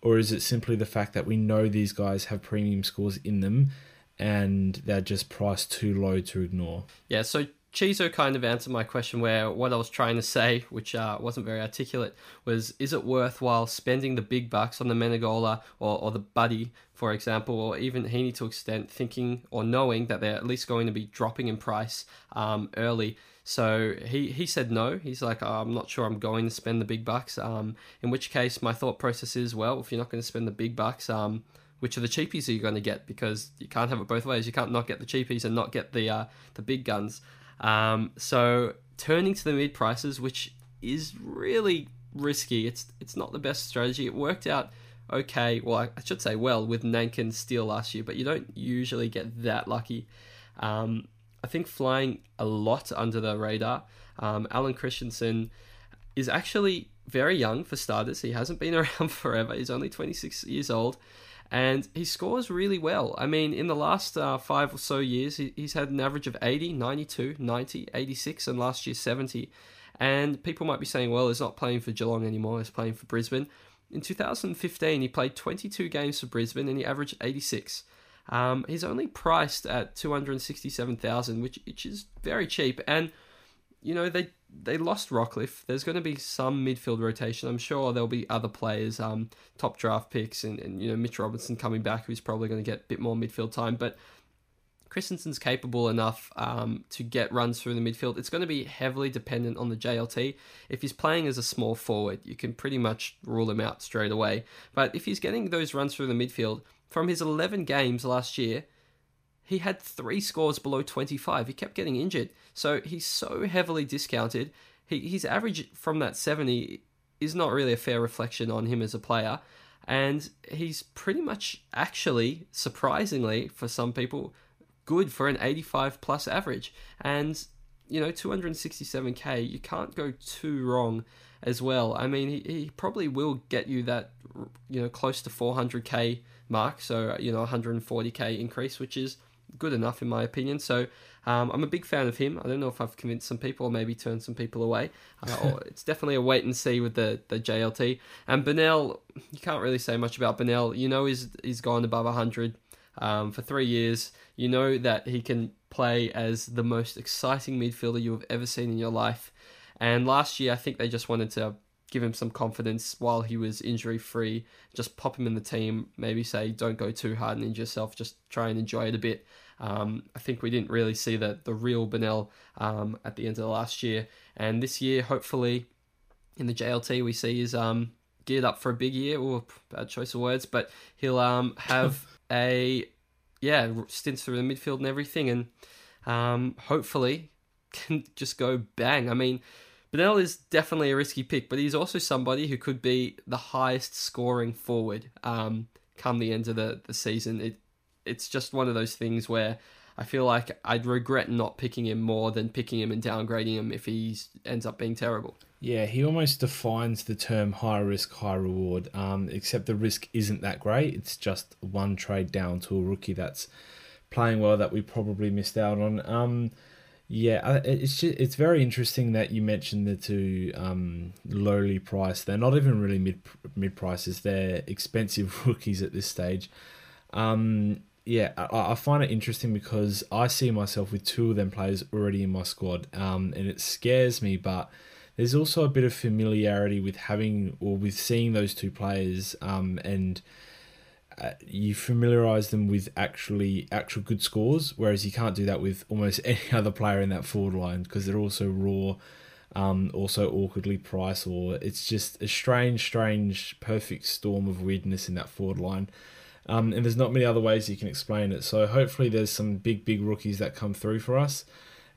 Or is it simply the fact that we know these guys have premium scores in them and they're just priced too low to ignore? Yeah, so Chizo kind of answered my question where what I was trying to say, which uh, wasn't very articulate, was is it worthwhile spending the big bucks on the Menegola or, or the Buddy, for example, or even Heaney to extent, thinking or knowing that they're at least going to be dropping in price um, early? So he, he said no. He's like, oh, I'm not sure I'm going to spend the big bucks. Um, in which case, my thought process is, well, if you're not going to spend the big bucks, um, which are the cheapies are you going to get? Because you can't have it both ways. You can't not get the cheapies and not get the uh, the big guns. Um, so turning to the mid prices, which is really risky. It's it's not the best strategy. It worked out okay. Well, I, should say well with Nank and Steele last year, but you don't usually get that lucky. Um, I think flying a lot under the radar. Um, Allen Christensen is actually very young for starters. He hasn't been around forever. He's only 26 years old and he scores really well. I mean, in the last uh, five or so years, he, he's had an average of 80, 92, 90, 86, and last year 70. And people might be saying, well, he's not playing for Geelong anymore, he's playing for Brisbane. In 2015, he played 22 games for Brisbane and he averaged 86. Um, he's only priced at 267,000, which which is very cheap. And you know they they lost Rockliff. There's going to be some midfield rotation. I'm sure there'll be other players, um, top draft picks, and, and you know Mitch Robinson coming back, who's probably going to get a bit more midfield time. But Christensen's capable enough um, to get runs through the midfield. It's going to be heavily dependent on the JLT. If he's playing as a small forward, you can pretty much rule him out straight away. But if he's getting those runs through the midfield, from his 11 games last year, he had three scores below 25. He kept getting injured. So he's so heavily discounted. He, his average from that 70 is not really a fair reflection on him as a player. And he's pretty much actually, surprisingly for some people, good for an 85 plus average. And, you know, 267k, you can't go too wrong as well. I mean, he, he probably will get you that, you know, close to 400k mark. So, you know, 140k increase, which is good enough in my opinion. So um, I'm a big fan of him. I don't know if I've convinced some people or maybe turned some people away. Uh, it's definitely a wait and see with the, the JLT. And Bennell, you can't really say much about Bennell. You know he's he's gone above 100 um, for three years. You know that he can play as the most exciting midfielder you have ever seen in your life. And last year, I think they just wanted to give him some confidence while he was injury free. Just pop him in the team. Maybe say, don't go too hard and injure yourself. Just try and enjoy it a bit. Um, I think we didn't really see the the real Bennell um, at the end of the last year, and this year, hopefully, in the JLT, we see is um, geared up for a big year. Or bad choice of words, but he'll um, have a yeah stints through the midfield and everything, and um, hopefully can just go bang. I mean. Bennell is definitely a risky pick, but he's also somebody who could be the highest scoring forward um, come the end of the, the season. It, it's just one of those things where I feel like I'd regret not picking him more than picking him and downgrading him if he ends up being terrible. Yeah, he almost defines the term high risk, high reward, um, except the risk isn't that great. It's just one trade down to a rookie that's playing well that we probably missed out on. Um, yeah, it's just, it's very interesting that you mentioned the two um, lowly priced. They're not even really mid mid prices. They're expensive rookies at this stage. Um, yeah, I, I, find it interesting because I see myself with two of them players already in my squad, um, and it scares me. But there's also a bit of familiarity with having or with seeing those two players, um, and you familiarize them with actually actual good scores, whereas you can't do that with almost any other player in that forward line because they're also raw, um, also awkwardly priced, or it's just a strange, strange, perfect storm of weirdness in that forward line. Um, and there's not many other ways you can explain it. So hopefully there's some big, big rookies that come through for us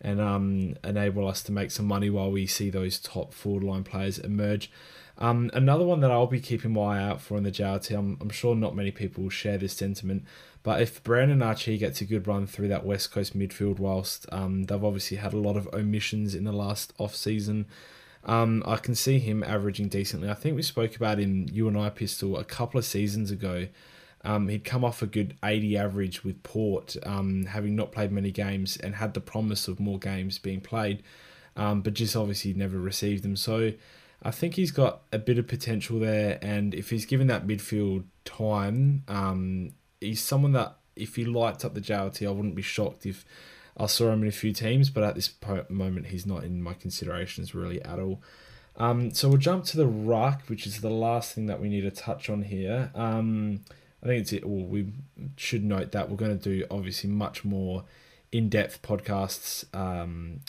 and um, enable us to make some money while we see those top forward line players emerge. Um, another one that I'll be keeping my eye out for in the JLT, I'm, I'm sure not many people share this sentiment, but if Brandon Archie gets a good run through that West Coast midfield, whilst um, they've obviously had a lot of omissions in the last off season, um, I can see him averaging decently. I think we spoke about him, you and I, Pistol, a couple of seasons ago. Um, he'd come off a good 80 average with Port, um, having not played many games and had the promise of more games being played, um, but just obviously never received them. So I think he's got a bit of potential there, and if he's given that midfield time, um, he's someone that if he lights up the JLT, I wouldn't be shocked if I saw him in a few teams, but at this moment, he's not in my considerations really at all. Um, so we'll jump to the ruck, which is the last thing that we need to touch on here. Um, I think it's it. Well, we should note that we're going to do obviously much more in-depth podcasts um,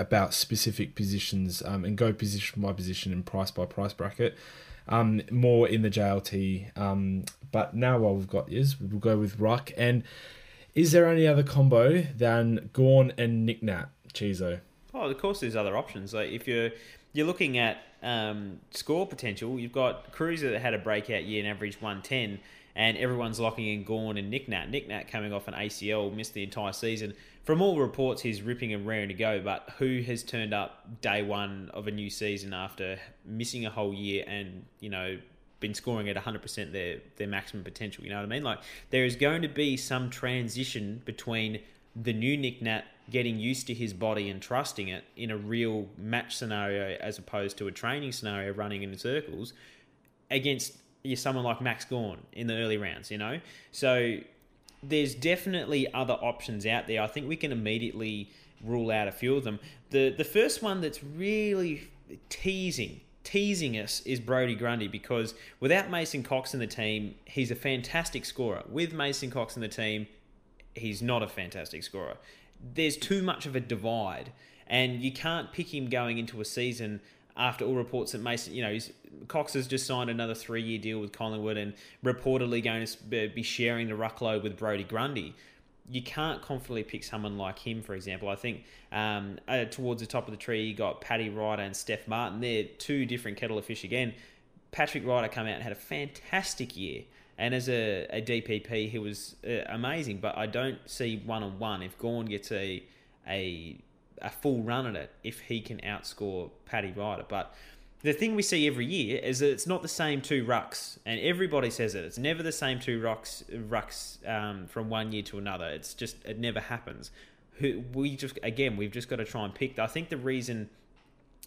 about specific positions um, and go position by position and price by price bracket. Um, more in the JLT. Um, but now what we've got is we'll go with Ruck. And is there any other combo than Gawn and Nick Chizo? Oh, of course, there's other options. Like if you're you're looking at um, score potential, you've got Kreuzer that had a breakout year and averaged 110 and everyone's locking in Gawn and Nick Nat. Nick Nat coming off an ACL, missed the entire season. From all reports, he's ripping and raring to go, but who has turned up day one of a new season after missing a whole year and, you know, been scoring at 100% their, their maximum potential? You know what I mean? Like, there is going to be some transition between the new Nick Nat getting used to his body and trusting it in a real match scenario as opposed to a training scenario running in circles against you're someone like Max Gawn in the early rounds, you know? So there's definitely other options out there. I think we can immediately rule out a few of them. The the first one that's really teasing teasing us is Brodie Grundy because without Mason Cox in the team, he's a fantastic scorer. With Mason Cox in the team, he's not a fantastic scorer. There's too much of a divide, and you can't pick him going into a season after all reports that Mason, you know, Cox has just signed another three year deal with Collingwood and reportedly going to be sharing the ruckload with Brodie Grundy. You can't confidently pick someone like him, for example. I think um, uh, towards the top of the tree, you got Paddy Ryder and Stef Martin. They're two different kettle of fish again. Patrick Ryder come out and had a fantastic year. And as a, a DPP, he was uh, amazing. But I don't see one on one. If Gawn gets a a a full run at it if he can outscore Paddy Ryder. But the thing we see every year is that it's not the same two rucks, and everybody says it. It's never the same two rucks, rucks um, from one year to another. It's just it never happens. We just again we've just got to try and pick. I think the reason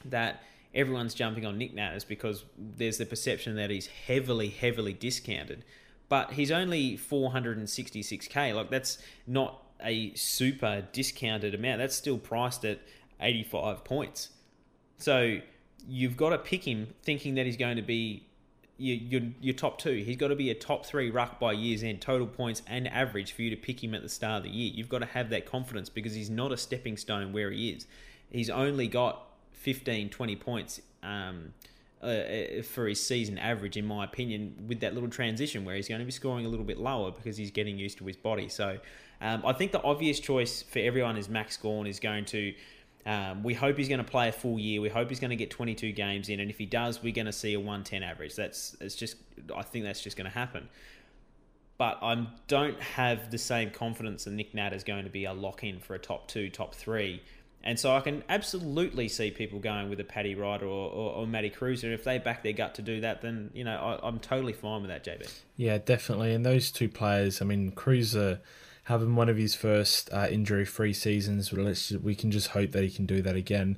that everyone's jumping on Nick Nat is because there's the perception that he's heavily, heavily discounted. But he's only 466k. Like that's not a super discounted amount. That's still priced at 85 points. So you've got to pick him thinking that he's going to be your, your, your, top two. He's got to be a top three ruck by year's end, total points and average for you to pick him at the start of the year. You've got to have that confidence because he's not a stepping stone where he is. He's only got 15, 20 points um, uh, uh, for his season average, in my opinion, with that little transition where he's going to be scoring a little bit lower because he's getting used to his body. So um, I think the obvious choice for everyone is Max Gawn is going to. Um, we hope he's going to play a full year. We hope he's going to get 22 games in, and if he does, we're going to see a 110 average. That's it's just I think that's just going to happen. But I don't have the same confidence that Nick Nat is going to be a lock in for a top two, top three. And so I can absolutely see people going with a Paddy Ryder or, or, or Matty Kreuzer. If they back their gut to do that, then you know I, am totally fine with that, JB. Yeah, definitely. And those two players, I mean, Kreuzer having one of his first uh, injury-free seasons. Let's we can just hope that he can do that again.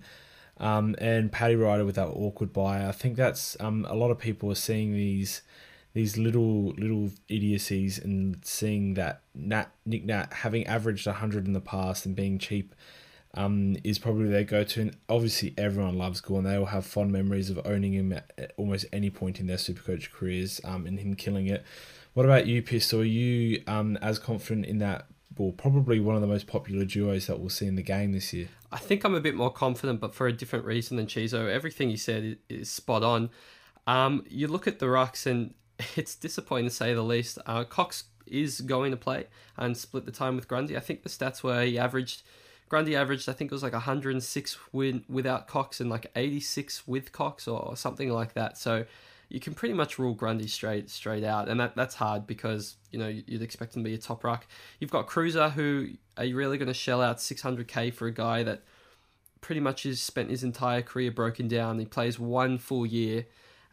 Um, and Paddy Ryder with that awkward buy. I think that's um, a lot of people are seeing these these little little idiocies and seeing that Nat Nick Nat having averaged hundred in the past and being cheap. Um, is probably their go-to, and obviously everyone loves Gawn. They all have fond memories of owning him at almost any point in their Supercoach careers, um, and him killing it. What about you, Pistol? Are you um, as confident in that? Well, probably one of the most popular duos that we'll see in the game this year. I think I'm a bit more confident, but for a different reason than Chizo. Everything you said is spot on. Um, you look at the rucks, and it's disappointing to say the least. Uh, Cox is going to play and split the time with Grundy. I think the stats were he averaged Grundy averaged, I think it was like 106 win without Cox and like 86 with Cox or something like that. So you can pretty much rule Grundy straight straight out, and that that's hard because you know you'd expect him to be a top ruck. You've got Kreuzer, who are you really going to shell out 600k for a guy that pretty much has spent his entire career broken down? He plays one full year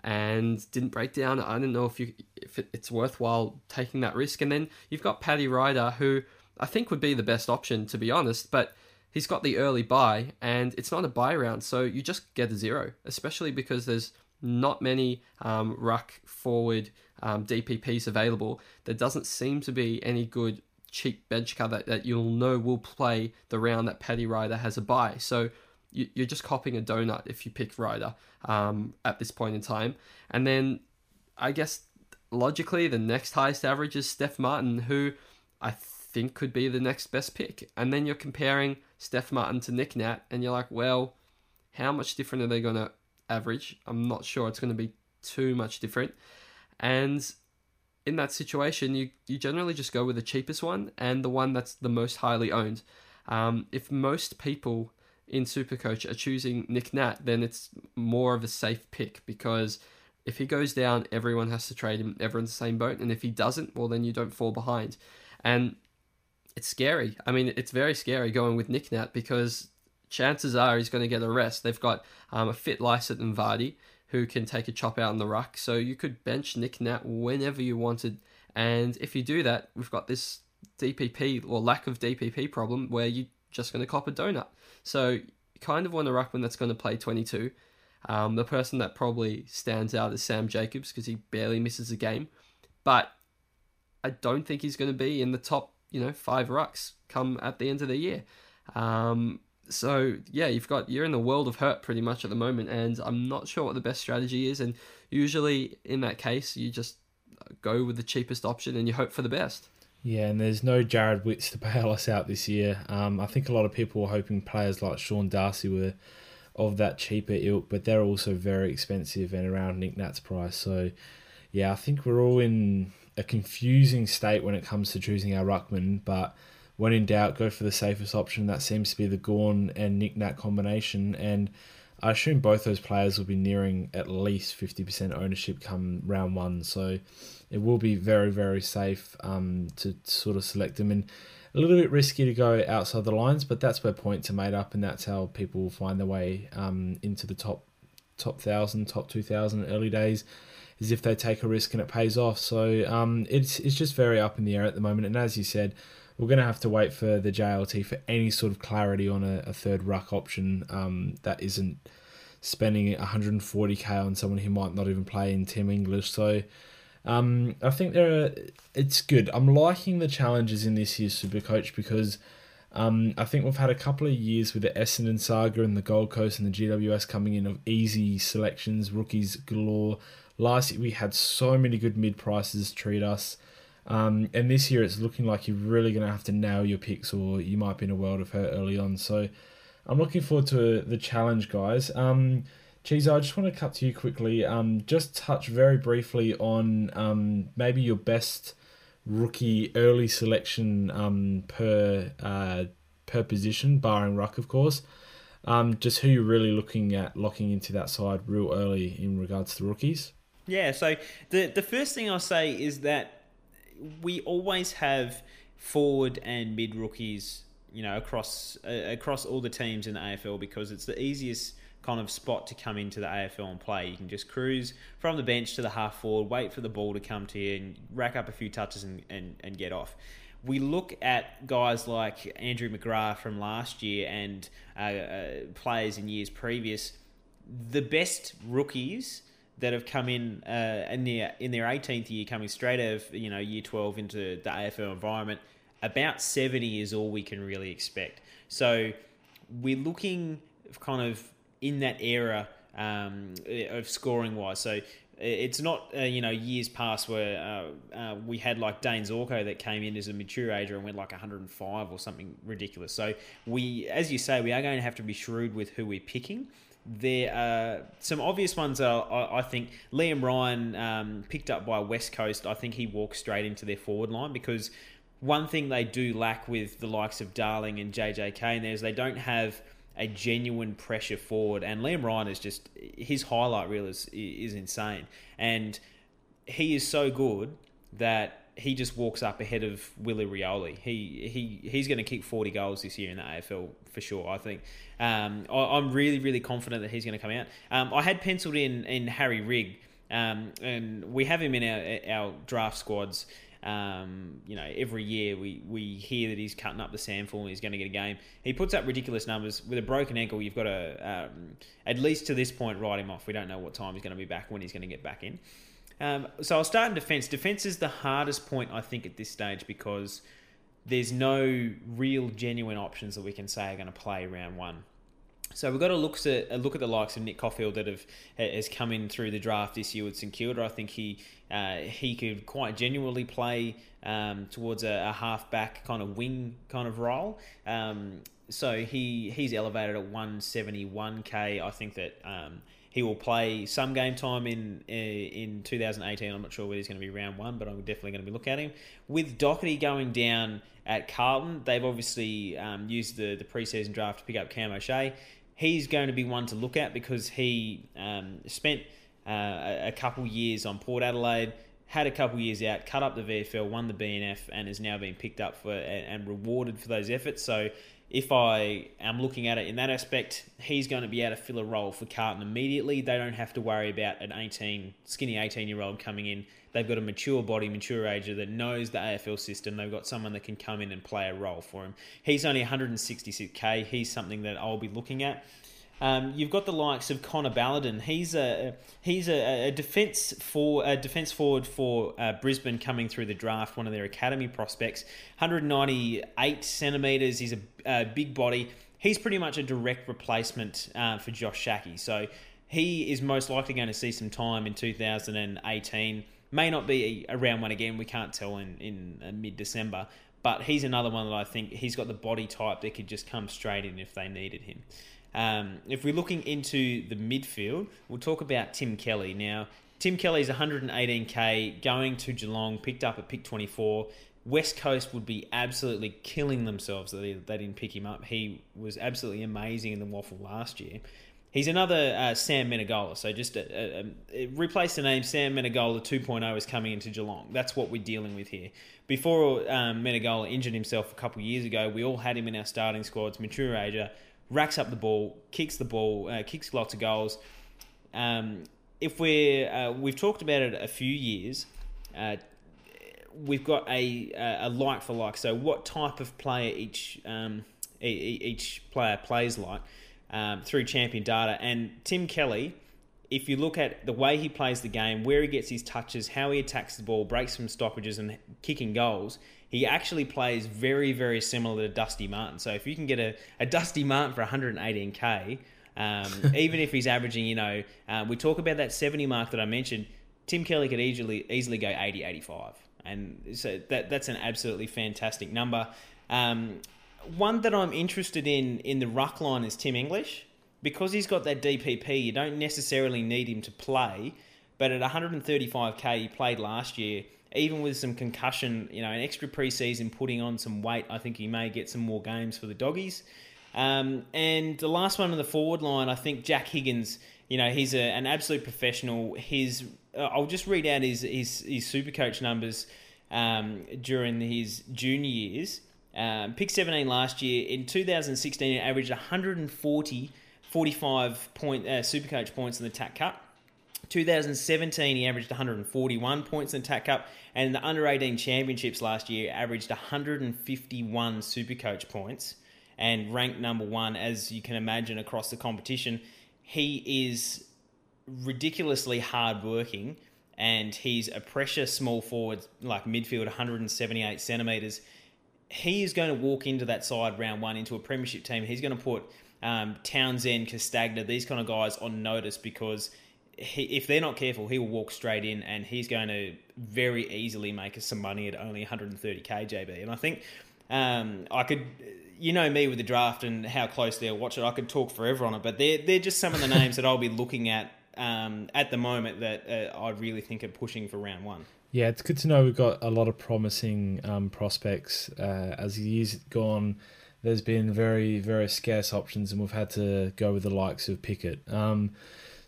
and didn't break down. I don't know if you if it, it's worthwhile taking that risk. And then you've got Paddy Ryder, who I think would be the best option to be honest, but he's got the early buy and it's not a buy round, so you just get a zero, especially because there's not many um, ruck forward um, DPPs available. There doesn't seem to be any good cheap bench cover that you'll know will play the round that Paddy Ryder has a buy. So you, are just copying a donut if you pick Ryder um, at this point in time. And then I guess logically, the next highest average is Stef Martin, who I think could be the next best pick. And then you're comparing Stef Martin to Nick Nat, and you're like, well, how much different are they going to average. I'm not sure it's going to be too much different. And in that situation, you, you generally just go with the cheapest one and the one that's the most highly owned. Um, if most people in Supercoach are choosing Nick Nat, then it's more of a safe pick because if he goes down, everyone has to trade him. Everyone's the same boat. And if he doesn't, well, then you don't fall behind. And it's scary. I mean, it's very scary going with Nick Nat because chances are he's going to get a rest. They've got um, a fit Lycett and Vardy who can take a chop out in the ruck, so you could bench Nick Nat whenever you wanted. And if you do that, we've got this DPP or lack of DPP problem where you're just going to cop a donut. So you kind of want a ruckman that's going to play 22. Um, the person that probably stands out is Sam Jacobs because he barely misses a game, but I don't think he's going to be in the top, you know, five rucks come at the end of the year. Um, so yeah, you've got you're in the world of hurt pretty much at the moment, and I'm not sure what the best strategy is. And usually in that case, you just go with the cheapest option and you hope for the best. Yeah, and there's no Jarrod Witts to bail us out this year. Um, I think a lot of people were hoping players like Sean Darcy were of that cheaper ilk, but they're also very expensive and around Nick Nat's price. So, yeah, I think we're all in a confusing state when it comes to choosing our ruckman, but when in doubt, go for the safest option. That seems to be the Gawn and Nick Nat combination. And I assume both those players will be nearing at least 50% ownership come round one. So it will be very, very safe um, to sort of select them. And a little bit risky to go outside the lines, but that's where points are made up, and that's how people will find their way um, into the top top thousand, top two thousand early days, is if they take a risk and it pays off. So um, it's it's just very up in the air at the moment. And as you said, we're going to have to wait for the JLT for any sort of clarity on a, a third ruck option um, that isn't spending 140k on someone who might not even play in Tim English. So um, I think there are, it's good. I'm liking the challenges in this year's Super Coach because um, I think we've had a couple of years with the Essendon saga and the Gold Coast and the GWS coming in of easy selections, rookies galore. Last year we had so many good mid prices treat us. Um, and this year it's looking like you're really going to have to nail your picks or you might be in a world of hurt early on. So I'm looking forward to the challenge, guys. Um, Cheese, I just want to cut to you quickly. Um, just touch very briefly on um, maybe your best rookie early selection um, per uh, per position, barring ruck, of course. Um, just who you're really looking at locking into that side real early in regards to rookies. Yeah, so the the first thing I'll say is that we always have forward and mid rookies, you know, across uh, across all the teams in the AFL because it's the easiest kind of spot to come into the AFL and play. You can just cruise from the bench to the half forward, wait for the ball to come to you, and rack up a few touches and, and, and get off. We look at guys like Andrew McGrath from last year and uh, uh, players in years previous. The best rookies that have come in uh, in their in their 18th year, coming straight out of you know year 12 into the AFL environment, about 70 is all we can really expect. So we're looking kind of in that era um, of scoring wise. So it's not uh, you know years past where uh, uh, we had like Dayne Zorko that came in as a mature ager and went like 105 or something ridiculous. So we, as you say, we are going to have to be shrewd with who we're picking there are some obvious ones. Are, I think Liam Ryan um, picked up by West Coast. I think he walks straight into their forward line because one thing they do lack with the likes of Darling and JJ Kane is they don't have a genuine pressure forward. And Liam Ryan is just his highlight reel is is insane, and he is so good that he just walks up ahead of Willie Rioli. He he he's going to kick forty goals this year in the AFL for sure. I think. Um, I, am really really confident that he's going to come out. Um, I had penciled in in Harry Wigg, um, and we have him in our our draft squads. Um, you know, every year we, we hear that he's cutting up the SANFL and he's going to get a game. He puts up ridiculous numbers. With a broken ankle, you've got to, um, at least to this point, write him off. We don't know what time he's going to be back, when he's going to get back in. Um, so I'll start in defence. Defence is the hardest point, I think, at this stage because there's no real genuine options that we can say are going to play round one. So we've got to look at a look at the likes of Nick Coffield that have has come in through the draft this year with St Kilda. I think he uh, he could quite genuinely play um, towards a, a half-back kind of wing kind of role. Um, so he he's elevated at 171k. I think that um, he will play some game time in in 2018. I'm not sure whether he's going to be round one, but I'm definitely going to be looking at him. With Docherty going down at Carlton, they've obviously um, used the the preseason draft to pick up Cam O'Shea. He's going to be one to look at because he um, spent uh, a couple years on Port Adelaide, had a couple years out, cut up the VFL, won the BNF, and is now being picked up for and rewarded for those efforts. So if I am looking at it in that aspect, he's going to be able to fill a role for Carlton immediately. They don't have to worry about an 18, skinny 18 year old coming in. They've got a mature body, mature ager that knows the AFL system. They've got someone that can come in and play a role for him. He's only 166k. He's something that I'll be looking at. Um, you've got the likes of Connor Ballenden. He's a he's a, a defense for a defense forward for uh, Brisbane coming through the draft. One of their academy prospects, 198 centimeters. He's a, a big body. He's pretty much a direct replacement uh, for Josh Schache. So he is most likely going to see some time in 2018. May not be around one again. We can't tell in in uh, mid December. But he's another one that I think he's got the body type that could just come straight in if they needed him. Um, if we're looking into the midfield, we'll talk about Tim Kelly. Now, Tim Kelly's 118k going to Geelong, picked up at pick 24. West Coast would be absolutely killing themselves that they, they didn't pick him up. He was absolutely amazing in the WAFL last year. He's another uh, Sam Menegola. So just a, a, a, replace the name Sam Menegola 2.0 is coming into Geelong. That's what we're dealing with here. Before um, Menegola injured himself a couple years ago, we all had him in our starting squads, mature ager, racks up the ball, kicks the ball, uh, kicks lots of goals. Um, if we're uh, we've talked about it a few years, uh, we've got a a like for like. So what type of player each um, each player plays like um, through champion data, and Tim Kelly. If you look at the way he plays the game, where he gets his touches, how he attacks the ball, breaks from stoppages, and kicking goals, he actually plays very, very similar to Dusty Martin. So if you can get a, a Dusty Martin for 118k, um, even if he's averaging, you know, uh, we talk about that 70 mark that I mentioned, Tim Kelly could easily easily go 80, 85. And so that that's an absolutely fantastic number. Um, one that I'm interested in in the ruck line is Tim English. Because he's got that DPP, you don't necessarily need him to play. But at 135k, he played last year even with some concussion, you know, an extra preseason putting on some weight, I think he may get some more games for the doggies. Um, and the last one on the forward line, I think Jack Higgins, you know, he's a, an absolute professional. His, uh, I'll just read out his, his, his super coach numbers um, during his junior years. Um, pick 17 last year. In 2016, he averaged 140, 45 point, uh, super coach points in the TAC Cup. 2017, he averaged 141 points in TAC Cup, and in the under 18 championships last year, averaged 151 Supercoach points and ranked number one, as you can imagine, across the competition. He is ridiculously hardworking, and he's a pressure small forward, like midfield, 178 centimetres. He is going to walk into that side round one into a premiership team. He's going to put um, Townsend, Castagna, these kind of guys on notice because he, if they're not careful, he will walk straight in and he's going to very easily make us some money at only 130k JB. And I think um, I could, you know me with the draft and how closely I watch it, I could talk forever on it. But they're they're just some of the names that I'll be looking at um, at the moment that uh, I really think are pushing for round one. Yeah, it's good to know we've got a lot of promising um, prospects. Uh, as the years gone, there's been very, very scarce options, and we've had to go with the likes of Pickett. Um,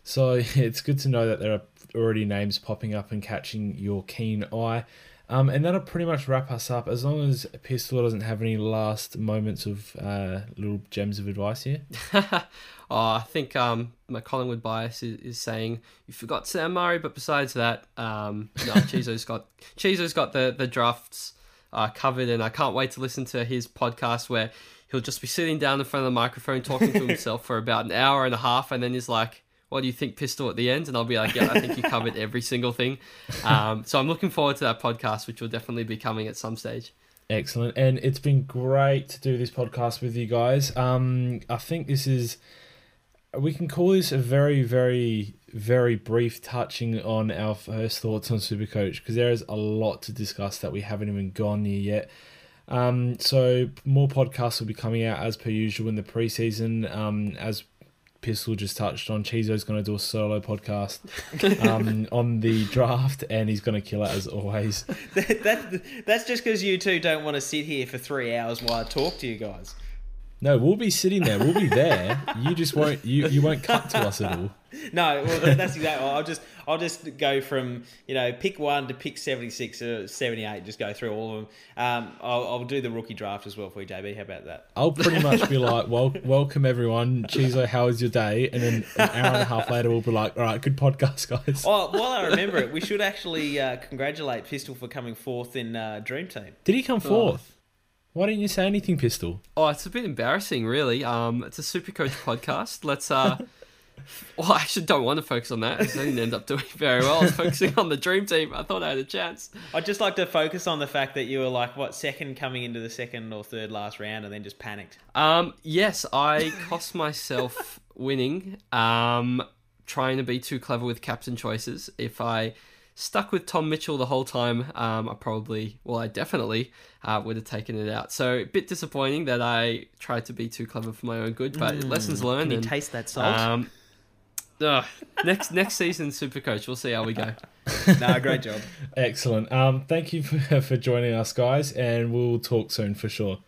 so it's good to know that there are already names popping up and catching your keen eye. Um, and that'll pretty much wrap us up. As long as Pistol doesn't have any last moments of uh, little gems of advice here. oh, I think um, my Collingwood bias is, is, saying you forgot Sam Murray, but besides that, um, no, Chizo's got Chizo's got the the drafts uh, covered, and I can't wait to listen to his podcast where he'll just be sitting down in front of the microphone talking to himself for about an hour and a half, and then he's like what do you think, Pistol, at the end? And I'll be like, yeah, I think you covered every single thing. Um, so I'm looking forward to that podcast, which will definitely be coming at some stage. Excellent. And it's been great to do this podcast with you guys. Um, I think this is, we can call this a very, very, very brief touching on our first thoughts on Supercoach because there is a lot to discuss that we haven't even gone near yet. Um, so more podcasts will be coming out as per usual in the preseason. Um, as Pistol just touched on, Chizo's going to do a solo podcast um, on the draft, and he's going to kill it as always. that, that, that's just because you two don't want to sit here for three hours while I talk to you guys. No, we'll be sitting there. We'll be there. You just won't. You you won't cut to us at all. No, well that's exactly. I'll just I'll just go from you know pick one to pick seventy six or seventy eight. Just go through all of them. Um, I'll, I'll do the rookie draft as well for you, JB. How about that? I'll pretty much be like, well, welcome everyone. Chizo, how was your day? And then an hour and a half later, we'll be like, all right, good podcast, guys. Oh, while I remember it, we should actually uh, congratulate Pistol for coming fourth in uh, Dream Team. Did he come fourth? Oh. Why didn't you say anything, Pistol? Oh, it's a bit embarrassing, really. Um, it's a Supercoach podcast. Let's. Uh, well, I actually don't want to focus on that. I didn't end up doing very well. I was focusing on the dream team. I thought I had a chance. I'd just like to focus on the fact that you were like what second coming into the second or third last round, and then just panicked. Um, yes, I cost myself winning. Um, trying to be too clever with captain choices. If I stuck with Tom Mitchell the whole time, um, I probably, well, I definitely uh, would have taken it out. So a bit disappointing that I tried to be too clever for my own good, but mm. lessons learned. Can you and, taste that salt? Um, uh, next next season, Super Coach. We'll see how we go. nah, great job. Excellent. Um, thank you for, for joining us, guys, and we'll talk soon for sure.